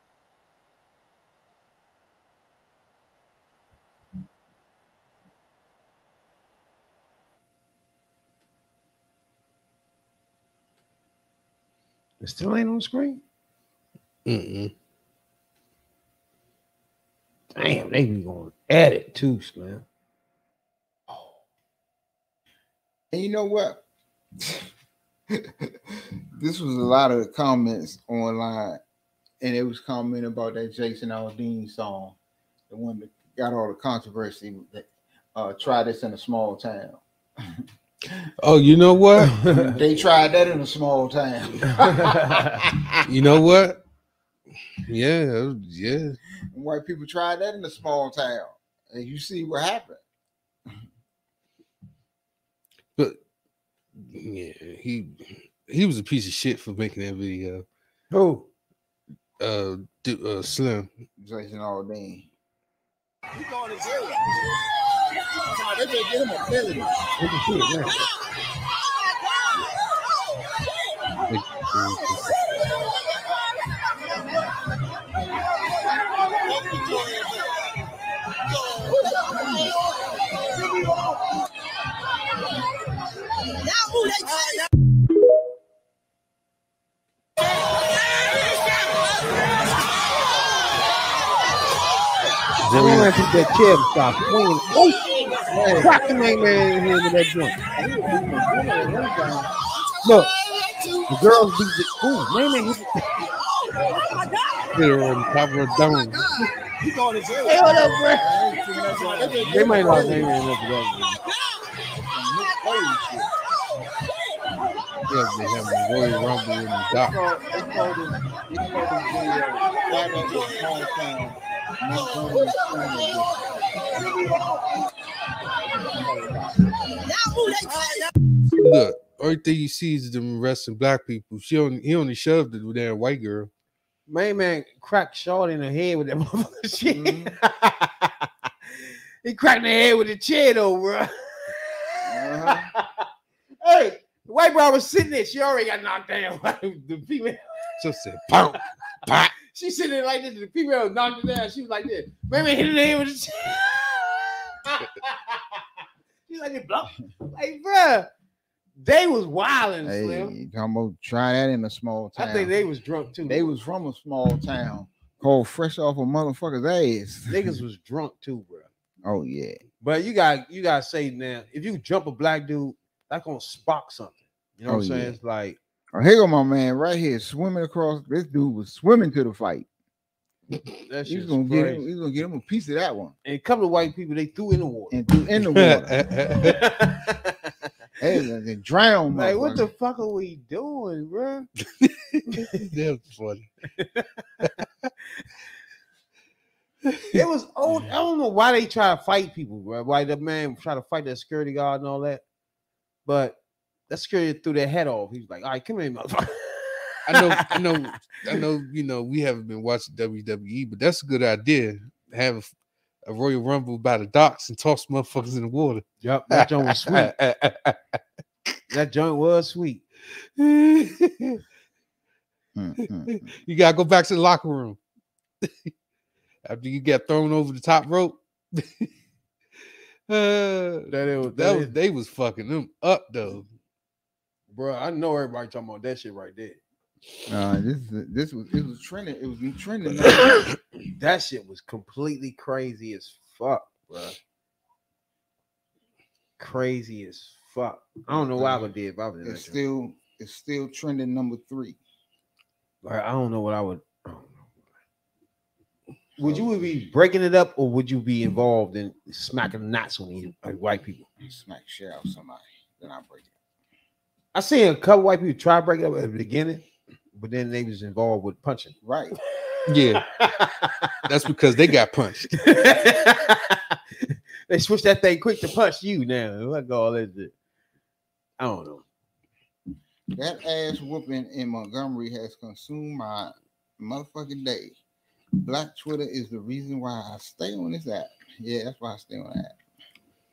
It still ain't on screen. Mm-mm. Damn, they be going at it too, man. And you know what? this was a lot of comments online, and it was commenting about that Jason Aldean song, the one that got all the controversy. That uh, try this in a small town. Oh, you know what? they tried that in a small town. you know what? Yeah, yeah. White people tried that in a small town, and you see what happened. But yeah, he he was a piece of shit for making that video. Who? Uh, du- uh Slim. Jason Aldean. You going to jail. They better get him a felony. We can see it now. I don't want to keep that chair and start swinging. Crack the main man in here with that joint. Look, the girls do the. Ooh, man, man, hit the- Hit her on top of her dome. You going to jail. Hey, what up, bro? They might not name it enough for that. Yeah, they have a Royal Rumble in the dock. They called it, they called it the uh, Friday in a small town. Montgomery County. Look, everything you see is them arresting black people. She only he only shoved it damn white girl. Main man cracked short in the head with that motherfucker shit. Mm-hmm. he cracked in the head with the chair though, bro. Uh-huh. hey, the white bro was sitting there. She already got knocked down. the female, So said, "Pow, pop." she sitting there like this. The female knocked her down. She was like this. Man, man hit her in the head with the chair. She's like, this, blah. like, bro, they was wilding, Hey, Slim. talking about try that in a small town. I think they was drunk too. They was from a small town called fresh off a motherfucker's ass. niggas was drunk too, bro. Oh yeah. But you got you gotta say now, if you jump a black dude, that's gonna spark something. You know what I'm Oh, saying? yeah. It's like Oh, here go my man right here swimming across. This dude was swimming to the fight. That He's gonna get him. crazy. He's gonna get him a piece of that one And a couple of white people they threw in the water. and threw in the water. hey, they drown. like, what the fuck are we doing, bro? That's funny. It was old. I don't know why they try to fight people, bro. Why the man try to fight that security guard and all that. But that security threw their head off. He was like, "All right, come here, motherfucker." I know, I know, I know. You know, we haven't been watching WWE, but that's a good idea. Have a Royal Rumble by the docks and toss motherfuckers in the water. Yep, that joint was sweet. that joint was sweet. you gotta go back to the locker room after you get thrown over the top rope. uh, That was, that was they was fucking them up though. bro. I know everybody talking about that shit right there. Uh, this is- this was it was trending. It was trending. that shit was completely crazy as fuck, bro. Crazy as fuck. I don't know what I would do if I was It's still it's still trending number three. Like, I don't know what I would. I. Would you be breaking it up, or would you be involved in smacking knots on these like, white people? Smack shit out somebody, then I break it. I seen a couple white people try to break it up at the beginning, but then they was involved with punching. Right. Yeah, that's because they got punched. they switched that thing quick to punch you now. Look all that shit. I don't know. That ass whooping in Montgomery has consumed my motherfucking day. Black Twitter is the reason why I stay on this app. Yeah, that's why I stay on that.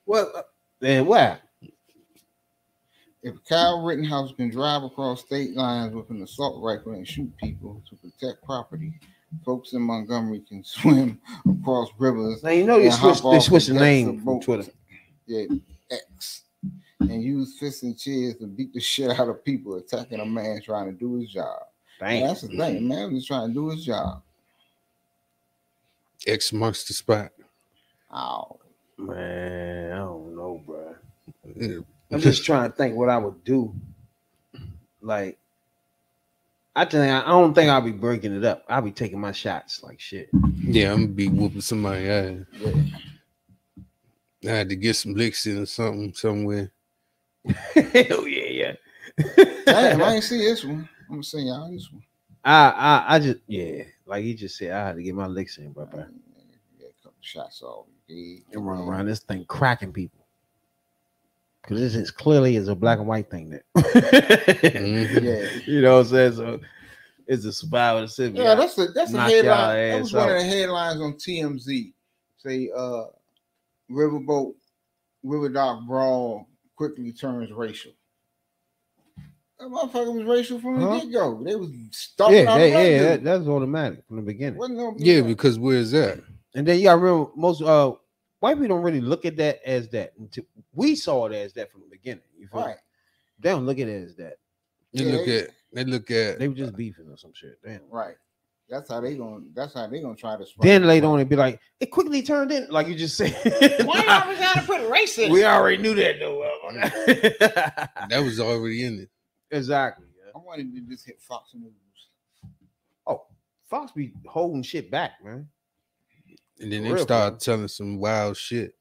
Well, uh, then what? If Kyle Rittenhouse can drive across state lines with an assault rifle and shoot people to protect property, folks in Montgomery can swim across rivers. Now you know they and hop switched. They switched the name of from. Twitter. Yeah, X. And use fists and chairs to beat the shit out of people attacking a man trying to do his job. And Damn. that's the thing. The man was trying to do his job. X marks the spot. Oh, Man, I don't know, bro. Yeah. I'm just trying to think what I would do. Like, I think I don't think I'll be breaking it up. I'll be taking my shots like shit. Yeah, I'm gonna be whooping somebody ass. yeah. I had to get some licks in or something somewhere. Hell yeah, yeah. Damn, I ain't see this one. I'm gonna send y'all this one. I, I I just yeah, like he just said, I had to get my licks in, bro. bro. Yeah, a couple shots off. Yeah, And run around this thing cracking people. Cause this is clearly is a black and white thing there. Mhm. Yeah, You know what I'm saying? So it's a survival of the city. yeah, that's a that's a Knock y'all headline. That was ass one of the headlines on TMZ. Say, uh, riverboat, river dock brawl quickly turns racial. That motherfucker was racial from the Huh? get go. They was stalking yeah, out they, yeah, that, that was automatic from the beginning. Wasn't no Yeah, because where's that? And then you got to remember, most uh white people don't really look at that as that. Until we saw it as that from the beginning. You feel me? right. They don't look at it as that. They Yeah, look they- at they look at They were just beefing or some shit. Damn. Right. That's how they gonna. That's how they gonna try to. Then later on, it'd be like, it quickly turned in, like you just said. Why y'all was gotta put race in? we already knew that, though. that was already in it. exactly. yeah. I wanted to just hit Fox News. Oh, Fox be holding shit back, man. And then For they real, bro. telling some wild shit,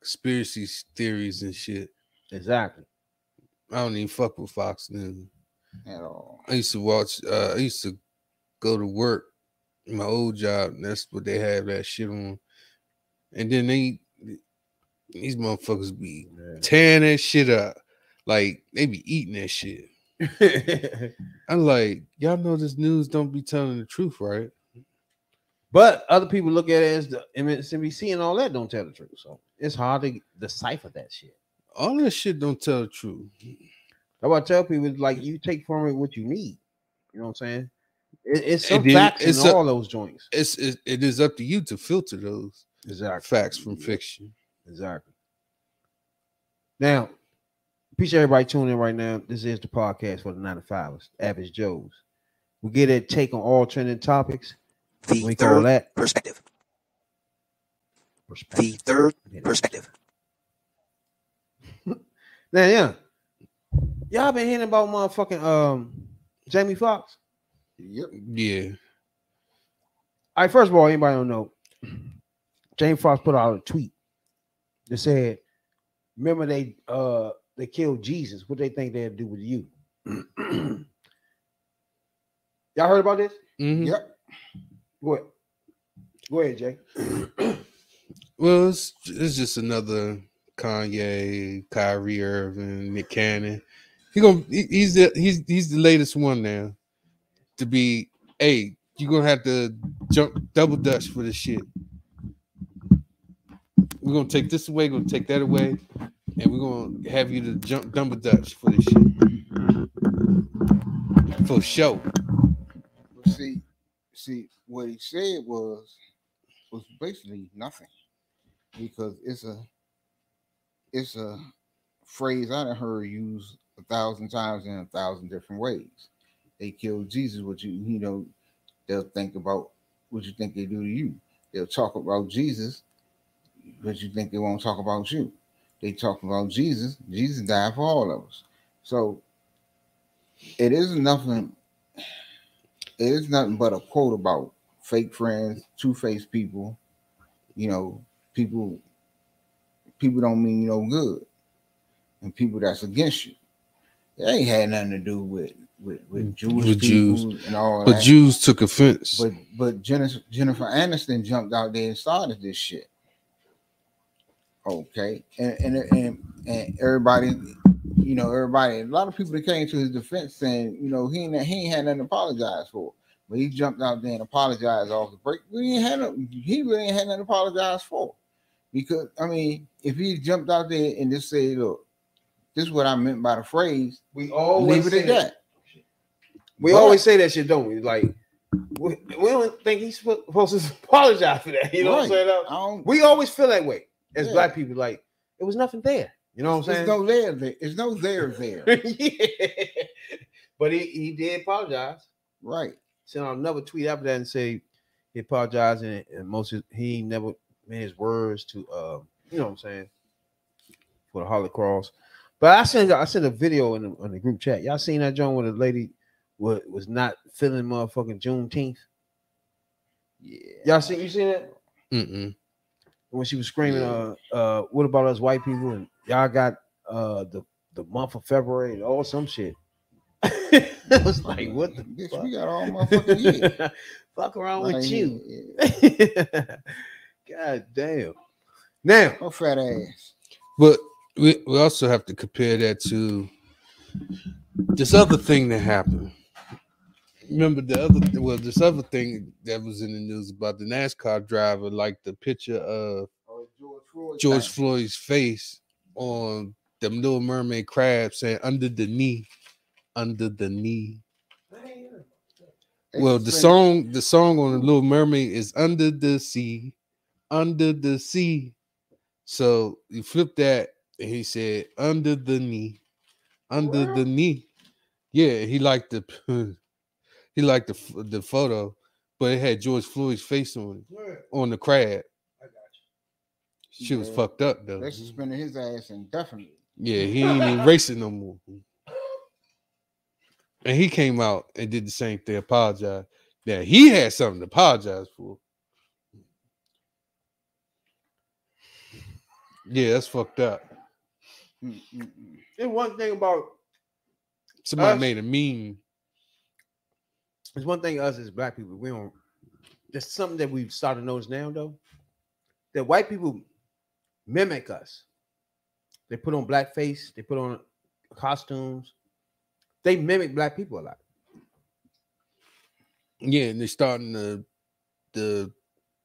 conspiracy theories and shit. Exactly. I don't even fuck with Fox News. at all. I used to watch. Uh, I used to go to work, my old job. And that's what they have that shit on. And then they, these motherfuckers be tearing that shit up, like they be eating that shit. I'm like, y'all know this news don't be telling the truth, right? But other people look at it as the MSNBC and all that don't tell the truth. So it's hard to decipher that shit. All that shit don't tell the truth. That's why I tell people like you take from it what you need. You know what I'm saying? It, it's some then facts it's in all those joints. It's it, it is up to you to filter those Exactly. facts from fiction. Exactly. Now, appreciate everybody tuning in right now. This is the podcast for the 95ers, Average Joes. We get a take on all trending topics. The we call third that perspective. The third perspective. Now, yeah. Y'all been hearing about motherfucking um Jamie Foxx? Yep. Yeah. All right, first of all, anybody don't know, Jamie Foxx put out a tweet that said, "Remember they uh they killed Jesus. What they think they'll do with you?" Y'all heard about this? Mhm. Yep. What? Go ahead, Jay. Well, it's, it's just another Kanye, Kyrie Irving, Nick Cannon. He gonna he, he's the he's he's the latest one now to be. Hey, you're gonna have to jump double dutch for this shit. We're gonna take this away, we're gonna take that away, and we're gonna have you to jump double dutch for this shit. For sure. See, see what he said was was basically nothing because it's a it's a phrase I done heard used a thousand times in a thousand different ways. They killed Jesus, what you you know, they'll think about what you think they do to you. They'll talk about Jesus, but you think they won't talk about you. They talk about Jesus. Jesus died for all of us. So it is nothing. It is nothing but a quote about fake friends, two-faced people. You know, people. People don't mean you no good, and people that's against you. It ain't had nothing to do with with, with Jewish With Jews. and all But that. Jews took offense. But but Jennifer, Jennifer Aniston jumped out there and started this shit. Okay, and and and, and everybody, you know, everybody, a lot of people that came to his defense saying, you know, he ain't he ain't had nothing to apologize for, but he jumped out there and apologized off the break. We ain't had no, he really ain't had nothing to apologize for, because I mean, if he jumped out there and just said, look, this is what I meant by the phrase, We always leave it say at that. that. We But- always say that shit, don't we? Like we, we don't think he's supposed to apologize for that. You know what I'm saying? I don't, We always feel that way as Yeah. black people. Like it was nothing there. You know what I'm there's saying? no there, there, there's no there there, yeah. But he, he did apologize. right? Sent out another tweet after that and say he apologized and, and most of, he never made his words to uh you know what I'm saying for the Holocaust. But I sent I sent a video in the, in the group chat. Y'all seen that John where the lady was, was not feeling motherfucking Juneteenth? Yeah. Y'all seen you seen that? Mm-mm. when she was screaming, uh, uh, what about us white people? And y'all got uh the the month of February and all some shit. it was like, what the Bitch, fuck? we got all motherfucking year. fuck around Like, with you. yeah. God damn. Now, Oh, fat ass. But we, we also have to compare that to this other thing that happened. Remember the other well, this other thing that was in the news about the NASCAR driver, like the picture of Oh, George Floyd. George. Floyd's face on the Little Mermaid crab saying under the knee, under the knee. Well, the song, the song on the Little Mermaid is under the sea, under the sea. So you flip that, and he said under the knee, under the knee. Yeah, he liked the he liked the the photo, but it had George Floyd's face on it on the crab. She was fucked up though. They suspended his ass indefinitely. Yeah, he ain't even racing no more. And he came out and did the same thing, apologized. Now he had something to apologize for. Yeah, that's fucked up. Mm. and one thing about Somebody Us- made a meme. It's one thing us as black people, we don't there's something that we've started to notice now though. That white people mimic us. They put on blackface, they put on costumes, they mimic black people a lot. Yeah, and they're starting to the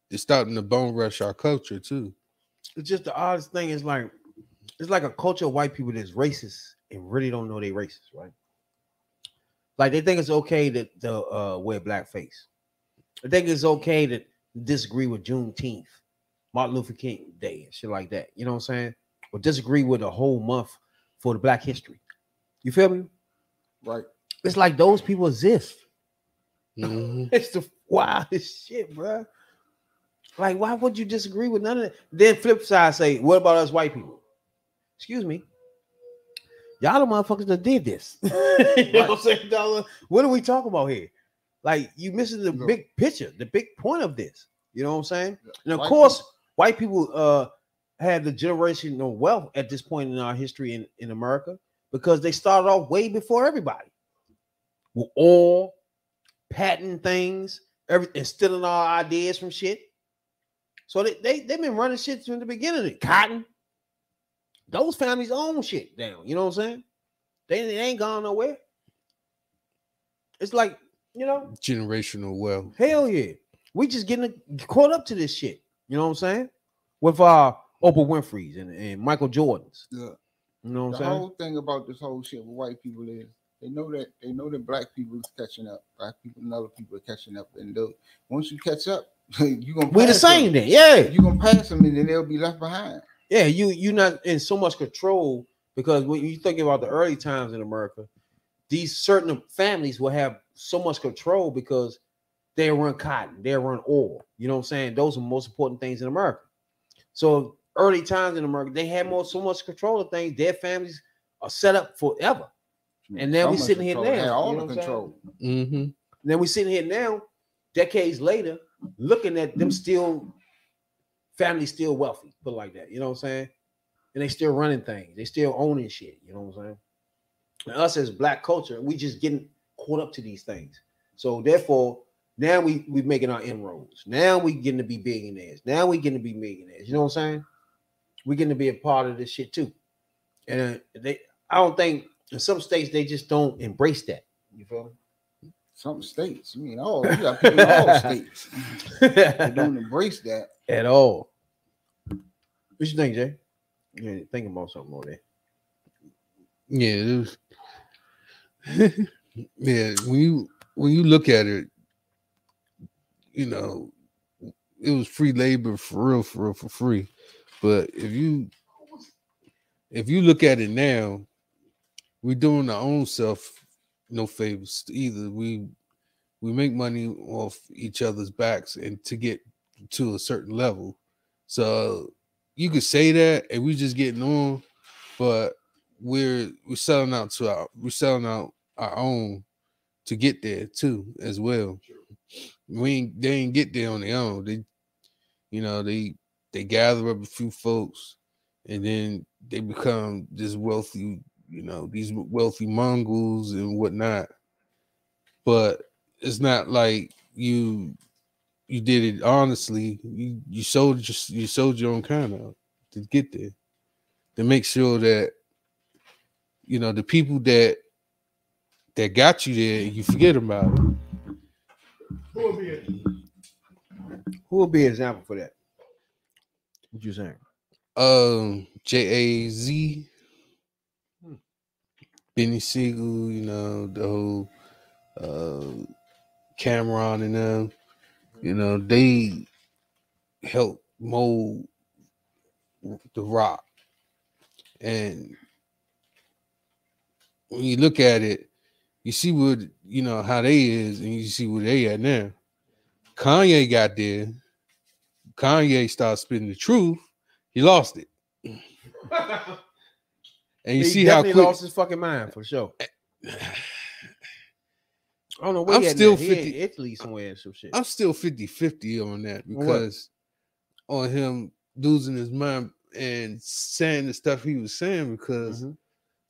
they're starting to bone rush our culture too. it's just the oddest thing is like it's like a culture of white people that's racist and really don't know they racist, right? Like they think it's okay to, to uh, wear blackface. They think it's okay to disagree with Juneteenth, Martin Luther King Day, and shit like that. You know what I'm saying? Or disagree with a whole month for the Black History. You feel me? Right. It's like those people exist. Mhm. It's the wildest shit, bro. Like, why would you disagree with none of that? Then flip side say, what about us white people? Excuse me. Y'all the motherfuckers that did this. you know what I'm saying, dog? What are we talking about here? Like, you missing the No. big picture, the big point of this. You know what I'm saying? And of White course, white people uh had the generational wealth at this point in our history in, in America because they started off way before everybody with all patent things, everything, stealing our ideas from shit. So they they they've been running shit from the beginning. Cotton, those families own shit down. You know what I'm saying? They, they ain't gone nowhere. It's like you know, Generational wealth. hell yeah, we just getting caught up to this shit. You know what I'm saying? With uh Oprah Winfrey's and, and Michael Jordan's. Yeah. You know what The I'm saying? whole thing about this whole shit with white people is they know that they know that black people is catching up. Black people and other people are catching up. And once you catch up, you gonna We the same them. then, yeah. you are gonna pass them and then they'll be left behind. Yeah, you you're not in so much control because when you think about the early times in America, these certain families will have so much control because they run cotton, they run oil. You know what I'm saying? Those are the most important things in America. So early times in America, they had more so much control of things. Their families are set up forever. And now So we much sitting here control. They now, had all you the know what control. Mm-hmm. Then we sitting here now, decades later, looking at them still family still wealthy, put it like that. You know what I'm saying? And they still running things, they still owning shit. You know what I'm saying? And us as black culture, we just getting caught up to these things. So therefore, now we we making our inroads. Now we getting to be billionaires. Now we getting to be millionaires. You know what I'm saying? We getting to be a part of this shit too. And uh, they, I don't think in some states they just don't embrace that. You feel me? Some states, you mean all you got people in all states. They don't embrace that. at all. What you think, Jay? Yeah, think about something more there. Yeah, it was. yeah, when you when you look at it, you know, it was free labor for real, for real, for free. But if you if you look at it now, we're doing our own self no favors either. We we make money off each other's backs and to get to a certain level. So you could say that and we're just getting on, but we're we're selling out to our we're selling out our own to get there too as well. We ain't they ain't get there on their own. They you know they they gather up a few folks and then they become this wealthy, you know, these wealthy Mongols and whatnot. But it's not like you you did it honestly. You you sold just you sold your own kind of to get there. To make sure that you know the people that that got you there, you forget about it. Who will be an example for that? What you saying? Um, J A Z, Beanie Sigel, you know the whole uh, Cam'ron and them, you know they helped mold the Roc, and when you look at it, you see what you know how they is, and you see where they at now. Kanye got there. Kanye started spitting the truth. He lost it. And you He see how quick lost his fucking mind for sure. I don't know where I'm he still now. He 50 Italy somewhere some shit. I'm still 50-50 on that On what? because on him losing his mind and saying the stuff he was saying because Mhm.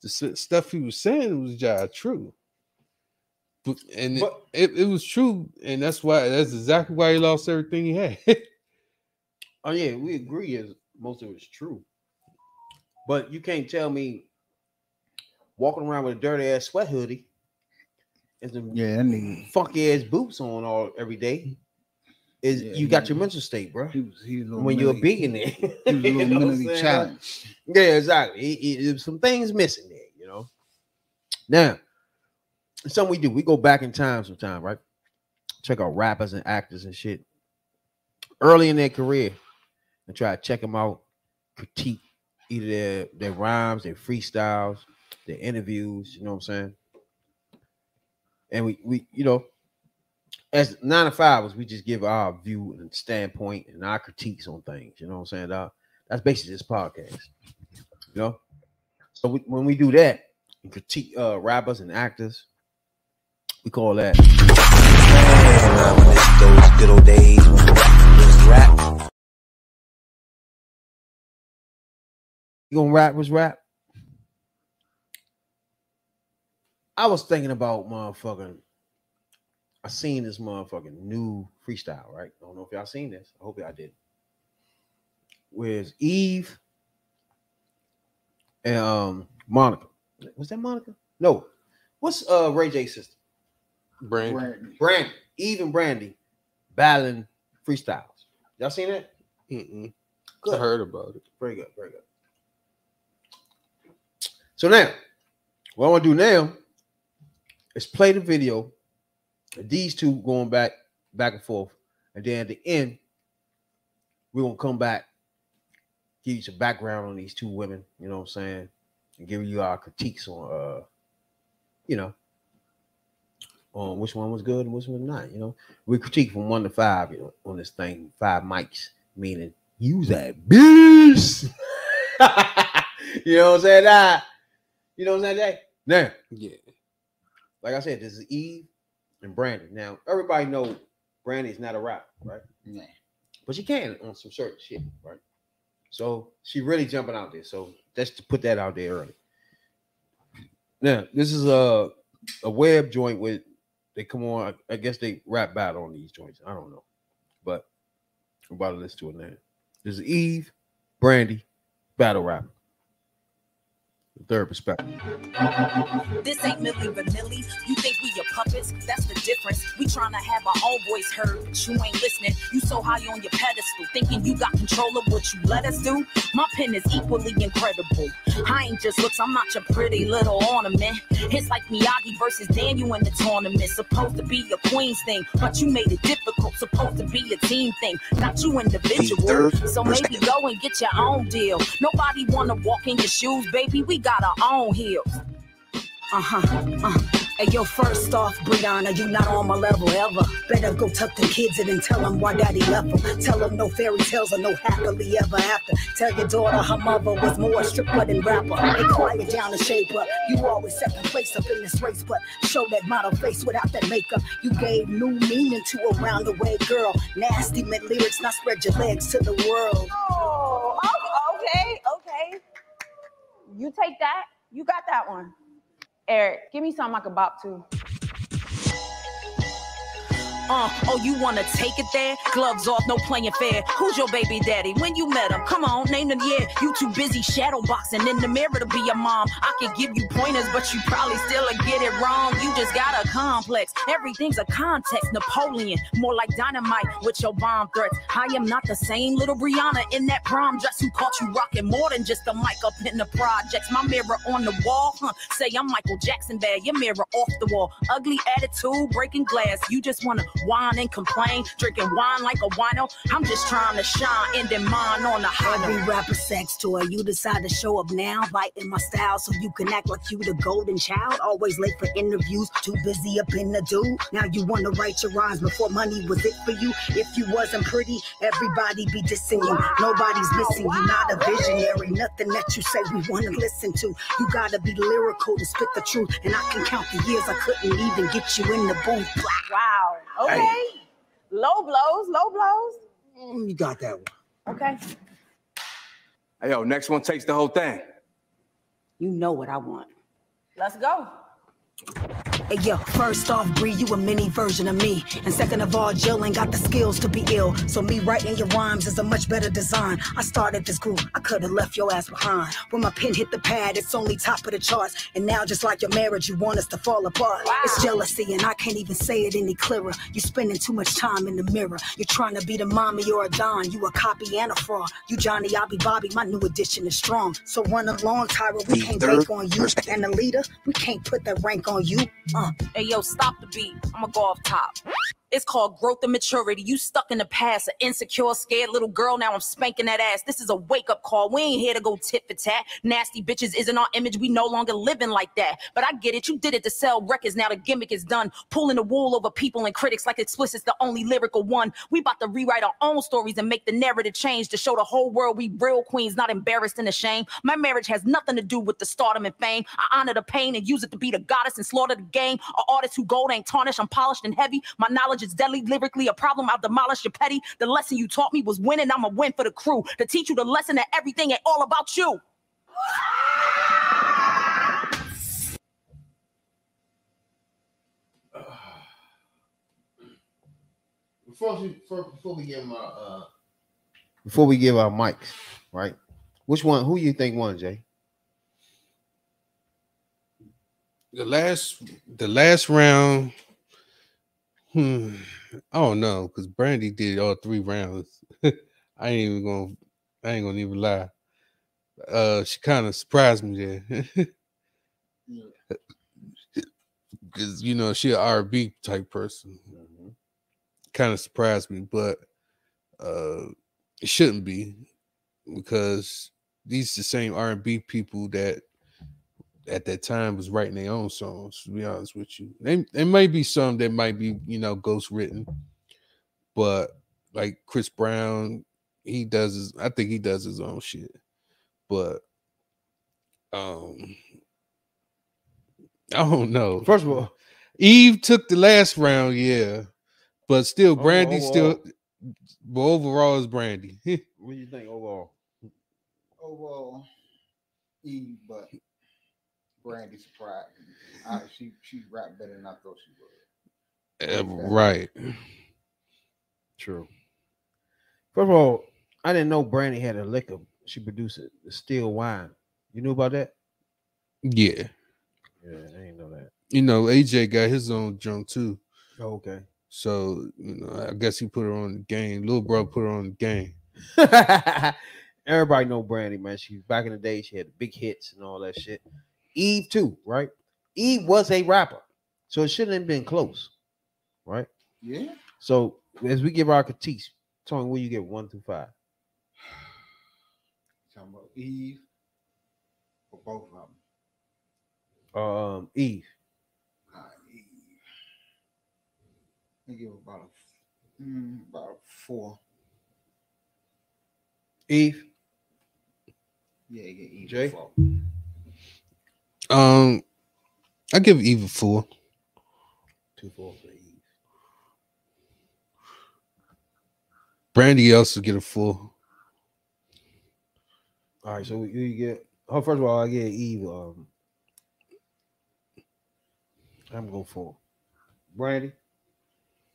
the stuff he was saying was just true. But, and it- it, it, was true, and that's why that's exactly why he lost everything he had. Oh yeah, we agree as most of it's true. But you can't tell me walking around with a dirty ass sweat hoodie and some Yeah, that nigga. funky ass boots on all every day is Yeah, you got your mental state, bro. He was he was When you're a billionaire, He was a You little know mentally challenged. Yeah, exactly. It- some things missing there, you know. Now, something we do. We go back in time sometime, right? Check out rappers and actors and shit early in their career and try to check them out, critique either their, their rhymes, their freestyles, their interviews, you know what I'm saying? And we we you know, as nine to fivers, we just give our view and standpoint and our critiques on things, you know what I'm saying? dawg? That's basically this podcast. You know, so we, when we do that and critique uh, rappers and actors, we call that. You gonna rap was rap. I was thinking about motherfucking. I seen this motherfucking new freestyle, right? I don't know if y'all seen this. I hope y'all did. Where's Eve and um Monica. Was that Monica? No. What's uh Ray J's sister? Brand. Brandy. Brandy. Eve and Brandy battling freestyles. Y'all seen that? Mm-mm. I Good. heard about it. Very good. Very good. So now, what I want to do now is play the video. These two going back, back and forth, and then at the end, we're gonna come back, give you some background on these two women. You know what I'm saying, and give you our critiques on, uh, you know, on which one was good and which one not. You know, we critique from one to five. You know, on this thing, five mics, meaning use that beast. you know what I'm saying? Nah. You know what I'm saying? Now, Yeah. like I said, this is Eve and Brandy. Now, everybody know Brandy's not a rapper, right? Nah. But she can on some certain shit, right? So she really jumping out there. So just to put that out there early. Now, this is a a web joint with they come on. I guess they rap battle on these joints. I don't know, but I'm about to listen to it now. This is Eve, Brandy, battle rapper. The third perspective. This ain't Milli Vanilli. You think we your puppets? That's the difference. We trying to have our own voice heard, but you ain't listening. You so high on your pedestal, thinking you got control of what you let us do. My pen is equally incredible. I ain't just looks, I'm not your pretty little ornament. It's like Miyagi versus Daniel in the tournament. Supposed to be a queen's thing, but you made it difficult. Supposed to be a team thing, not you individual. So maybe go and get your own deal. Nobody wanna walk in your shoes, baby. We got our own heels. Uh-huh. Uh. Hey, yo, first off, Brianna, you not on my level ever. Better go tuck the kids in and tell them why daddy left them. Tell them no fairy tales or no happily ever after. Tell your daughter her mother was more stripper than rapper. Hey, quiet down and shape up. You always second place up in this race, but show that model face without that makeup. You gave new meaning to a roundaway girl. Nasty mid lyrics, not spread your legs to the world. Oh, okay, okay. You take that. You got that one. Eric, give me something I can bop to. Uh, oh, you wanna take it there? Gloves off, no playing fair. Who's your baby daddy? When you met him? Come on, name them, yeah. You too busy shadow boxing in the mirror to be a mom. I could give you pointers, but you probably still get it wrong. You just got a complex. Everything's a context. Napoleon, more like dynamite with your bomb threats. I am not the same little Brianna in that prom dress who caught you rocking more than just a mic up in the projects. My mirror on the wall, huh? Say I'm Michael Jackson bad. Your mirror off the wall. Ugly attitude, breaking glass. You just wanna whine and complain, drinking wine like a wino. I'm just trying to shine, ending mine on the high. rapper sex toy, you decide to show up now, biting my style so you can act like you the golden child. Always late for interviews, too busy up in the do. Now you wanna write your rhymes before money was it for you. If you wasn't pretty, everybody be dissing you. Nobody's missing you, not a visionary. Nothing that you say we wanna listen to. You gotta be lyrical to spit the truth, and I can count the years I couldn't even get you in the booth. Wow. Okay. Low blows, low blows. Mm, You got that one. Okay. Hey, yo, next one takes the whole thing. You know what I want. Let's go. Hey yo, first off, Bree, you a mini version of me. And second of all, Jill ain't got the skills to be ill. So me writing your rhymes is a much better design. I started this group, I could have left your ass behind. When my pen hit the pad, it's only top of the charts. And now, just like your marriage, you want us to fall apart. It's jealousy, and I can't even say it any clearer. You spending too much time in the mirror. You're trying to be the mommy or a don. You a copy and a fraud. You Johnny, I'll be Bobby. My new edition is strong. So run along, Tyra. We The can't third bank on you. And the leader, we can't put that rank on you. Uh. Hey yo, stop the beat. I'ma go off top. It's called growth and maturity. You stuck in the past, an insecure, scared little girl. Now I'm spanking that ass. This is a wake up call. We ain't here to go tit for tat. Nasty bitches isn't our image. We no longer living like that. But I get it. You did it to sell records. Now the gimmick is done. Pulling the wool over people and critics like explicit's the only lyrical one. We about to rewrite our own stories and make the narrative change to show the whole world we real queens, not embarrassed and ashamed. My marriage has nothing to do with the stardom and fame. I honor the pain and use it to be the goddess and slaughter the game. A artist who gold ain't tarnished. I'm polished and heavy. My knowledge is deadly, lyrically a problem. I'll demolish your petty. The lesson you taught me was winning. I'm a win for the crew to teach you the lesson that everything ain't all about you. Before we, before, before we get my uh before we give our mics, right? Which one? Who you think won, Jay? The last the last round. Hmm, I don't know because Brandy did all three rounds. I ain't even gonna I ain't gonna even lie. Uh she kind of surprised me there. Cause you know she a R&B type person. Kind of surprised me, but uh it shouldn't be because these the same R&B people that at that time was writing their own songs. To be honest with you, they there might be some that might be you know ghost written, but like Chris Brown, he does his. I think he does his own shit, but um, I don't know. First of all, Eve took the last round, yeah, but still, Brandy still. But overall, is Brandy. What do you think overall? Overall, Eve, but Brandy surprised me. I, she she rapped better than I thought she would. Uh, right. True. First of all, I didn't know Brandy had a liquor. She produced it, the still wine. You knew about that? Yeah. Yeah, I didn't know that. You know, AJ got his own junk too. Oh, okay. So, you know, I guess he put her on the game. Little bro put her on the game. Everybody know Brandy, man. She back in the day, she had big hits and all that shit. Eve too, right? Eve was a rapper, so it shouldn't have been close, right? Yeah. So as we give our critiques, Tony, where you get one through five? Talking about Eve for both of them. Um, Eve. Uh, Eve. I give about a mm, about a four. Eve. Yeah, yeah, Eve. Jay? four. Um, I give Eve a four. Two four for Eve. Brandy also get a four. All right, so you you get. Oh, first of all, I get Eve. Um, I'm gonna for Brandy.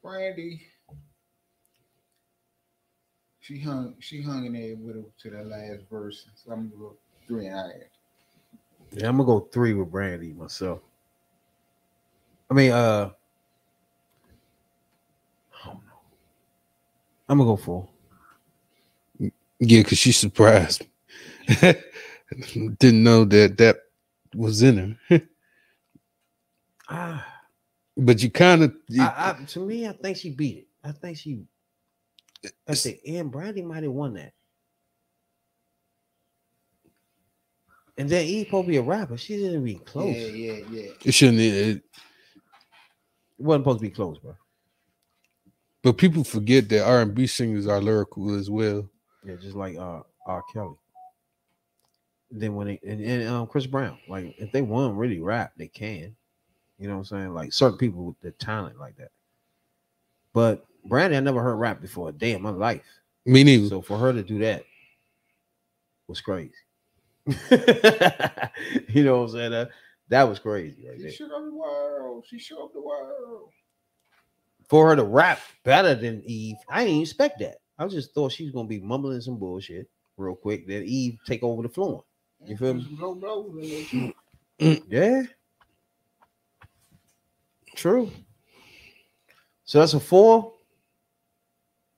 Brandy. She hung she hung in there with her to that last verse. So I'm gonna go three and a half. Yeah, I'm gonna go three with Brandy myself. I mean, uh, I don't know. I'm gonna go four. Yeah, because she surprised me. Didn't know that that was in her. Ah, but you kind of to me, I think she beat it. I think she I said, and Brandy might have won that. And then Eve supposed to be a rapper. She didn't be close. Yeah, yeah, yeah. it shouldn't. It, It wasn't supposed to be close, bro. but people forget that R and B singers are lyrical as well. Yeah, just like uh R. Kelly. Then when they and, and um Chris Brown, like if they want to really rap, they can. You know what I'm saying? Like certain people with the talent like that. But Brandy, I never heard rap before a day in my life. Me neither. So for her to do that was crazy. you know what I'm saying? That, that was crazy right She there. shook up the world. She shook up the world. For her to rap better than Eve, I didn't expect that. I just thought she was gonna be mumbling some bullshit real quick. Then Eve take over the floor. You feel me? Some low blows in there too. Yeah. True. So that's a four.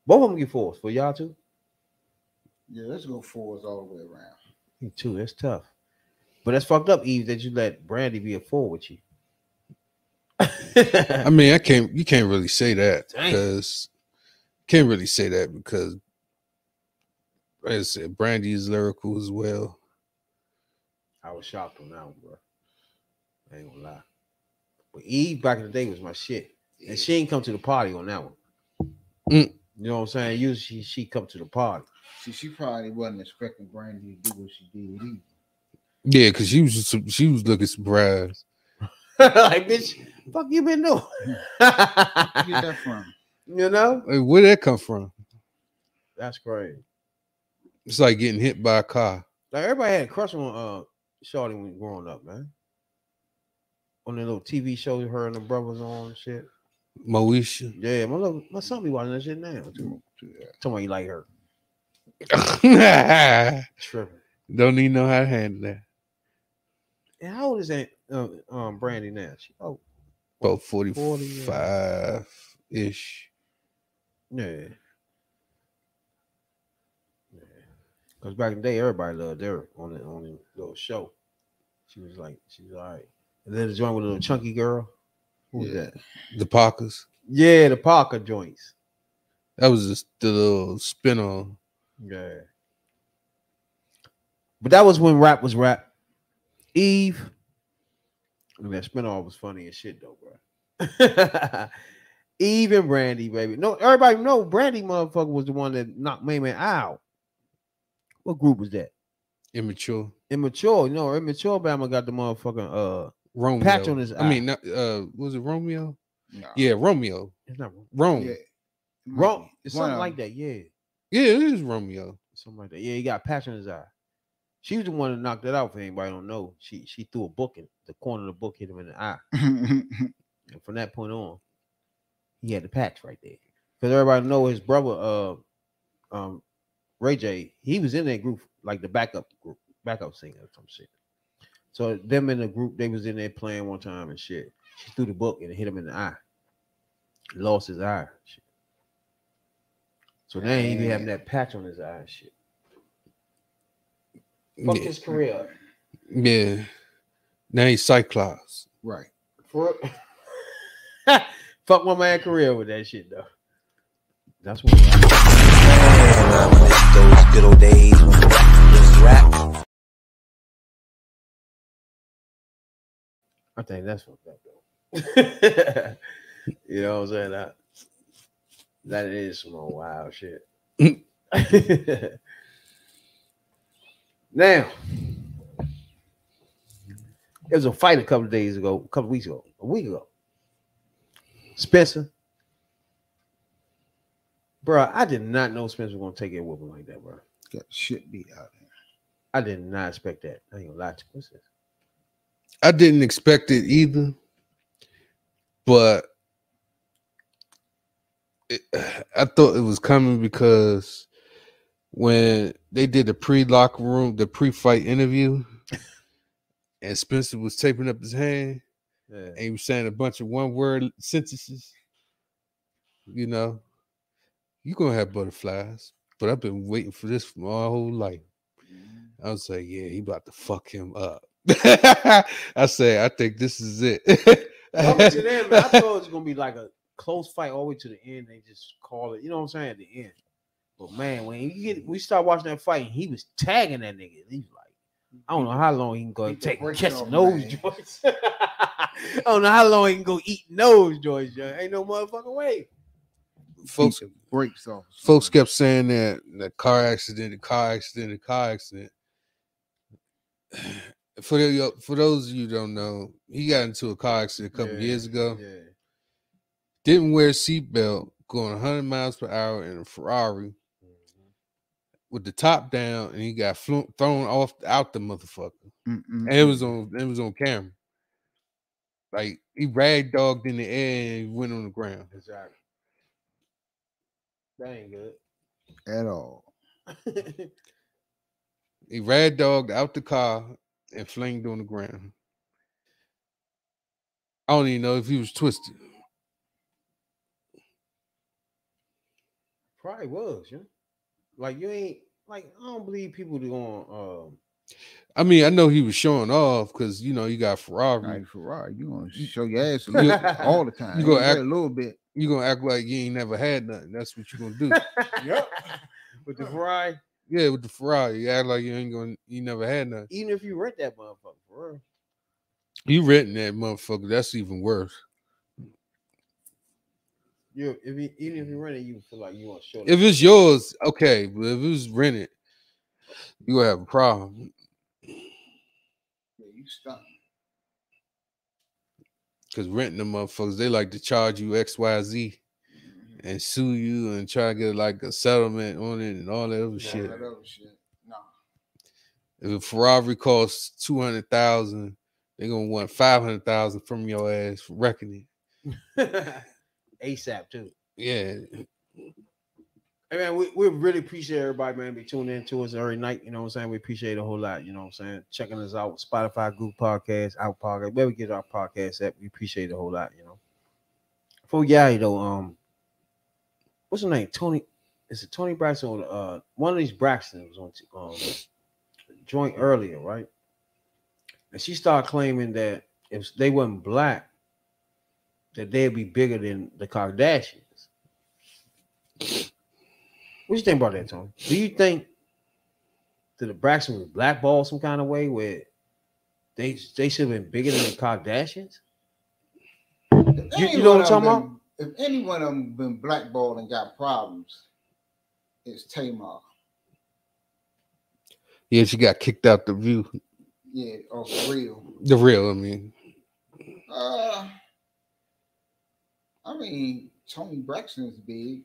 Both of them get fours for y'all too. Yeah, let's go fours all the way around. Me too. That's tough. But that's fucked up, Eve, that you let Brandy be a fool with you. I mean, I can't. You can't really say that Dang. because can't really say that because, as I said, Brandy is lyrical as well. I was shocked on that one, bro. I ain't gonna lie. But Eve back in the day was my shit. And she ain't come to the party on that one. Mm. You know what I'm saying? Usually she, she come to the party. See, she probably wasn't expecting Brandy to do what she did either. Yeah, because she was just, she was looking surprised. like, bitch, fuck you been doing? Where get that from? You know? Like, where that come from? That's crazy. It's like getting hit by a car. Like everybody had a crush on uh Shorty when growing up, man. On the little TV show her and the brothers on and shit. Moesha. Yeah, my little, my son be watching that shit now. Too. Talking about you like her. Tripping. Don't need know how to handle that. And how old is that uh, um Brandy now? She, oh, about 45 ish. yeah. Because back in the day, everybody loved her on the on the little show. She was like, she was all right. And then the joint with the little chunky girl. Who was Yeah. that? The Parkers. Yeah, the Parker joints. That was just the little spin on. Yeah. But that was when rap was rap. Eve. I mean, that spinoff was funny as shit though, bro. Eve and Brandy, baby. No, everybody know Brandy motherfucker was the one that knocked Mayman out. What group was that? Immature. Immature. No, know, immature Bama got the motherfucking uh Romeo. patch on his eye. I mean, not, uh, was it Romeo? Nah. Yeah, Romeo. it's not Rome. Yeah. Yeah, wrong. It's One something like that. Yeah. It is Romeo. Something like that. Yeah, he got a patch on his eye. She was the one that knocked it out for anybody don't know. She she threw a book in the corner of the book hit him in the eye. And from that point on, he had the patch right there. Because everybody know his brother, uh, um, Ray J, he was in that group, like the backup group, backup singer or some shit. So them in the group, they was in there playing one time and shit. She threw the book and hit him in the eye. Lost his eye. Shit. So now he be having that patch on his eye and shit. Fuck Yeah. his career. yeah. Now he's Cyclops. right. For fuck my man career with that shit though. That's what. I those good old days when was rap. I think that's fucked up though. you know what I'm saying? That, that is some old wild shit. now, there was a fight a couple of days ago, a couple weeks ago, a week ago. Spencer. Bro, I did not know Spencer was gonna take it whooping like that, bro. Got shit beat out there. I did not expect that. I ain't gonna lie to you. I didn't expect it either, but it, I thought it was coming because when they did the pre locker room, the pre fight interview, and Spencer was taping up his hand Yeah. and he was saying a bunch of one word sentences, you know, you're gonna have butterflies. But I've been waiting for this for my whole life. Mm. I was like, yeah, he about to fuck him up. I say, I think this is it. To them, I thought it was gonna be like a close fight all the way to the end. They just call it, you know what I'm saying, at the end. But man, when you get mm-hmm. we start watching that fight, and he was tagging that nigga. He's like, I don't know how long he can go He and take break catch nose man. joints. I don't know how long he can go eat nose joints. Yo. Ain't no motherfucking way. folks, Beat the brakes off. folks kept saying that the car accident, the car accident, the car accident. For the, for those of you who don't know, he got into a car accident a couple Yeah, years ago. Yeah. Didn't wear a seatbelt, going 100 miles per hour in a Ferrari mm-hmm. with the top down, and he got flo- thrown off out the motherfucker. Mm-mm. And it was on it was on camera. Like he rag dogged in the air and went on the ground. Exactly. That ain't good. at all. He rag dogged out the car and flinged on the ground. I don't even know if he was twisted. Probably was, yeah. Like you ain't like I don't believe people do on um I mean, I know he was showing off because you know you got Ferrari. Like Ferrari, you gonna show your ass You- all the time. you gonna Ain't act- a little bit. You gonna act like you ain't never had nothing. That's what you gonna do. Yep. With the Ferrari, yeah, with the Ferrari, you act like you ain't gonna you never had nothing. even if you rent that motherfucker for real. You renting that motherfucker, that's even worse. You if you, even if you rent it, you feel like you want to show If it's yours, okay, but if it's rented, you gonna have a problem. Yeah, you stuck. Cause renting the motherfuckers, they like to charge you XYZ mm-hmm. and sue you and try to get like a settlement on it and all that other shit. That other shit. No. If a Ferrari costs two hundred thousand, they're gonna want five hundred thousand from your ass for wrecking it. ASAP too. Yeah. Hey man, we, we really appreciate everybody, man, be tuning in to us every night. You know what I'm saying? We appreciate a whole lot. You know what I'm saying? Checking us out, Spotify, Google Podcast, our podcast, where we get our podcast at. We appreciate a whole lot, you know. For yeah, though, um, what's her name? Tony. Is it Toni Braxton or uh one of these Braxton was on um joint earlier, right? And she started claiming that if they wasn't black, that they'd be bigger than the Kardashians. What you think about that, Tony? Do you think that the Braxton was blackballed some kind of way where they they should have been bigger than the Kardashians? You, you know what I'm talking about? If any one of them been blackballed and got problems, it's Tamar. Yeah, she got kicked out the view. Yeah, or for real. The real, I mean. Uh, I mean, Toni Braxton's big.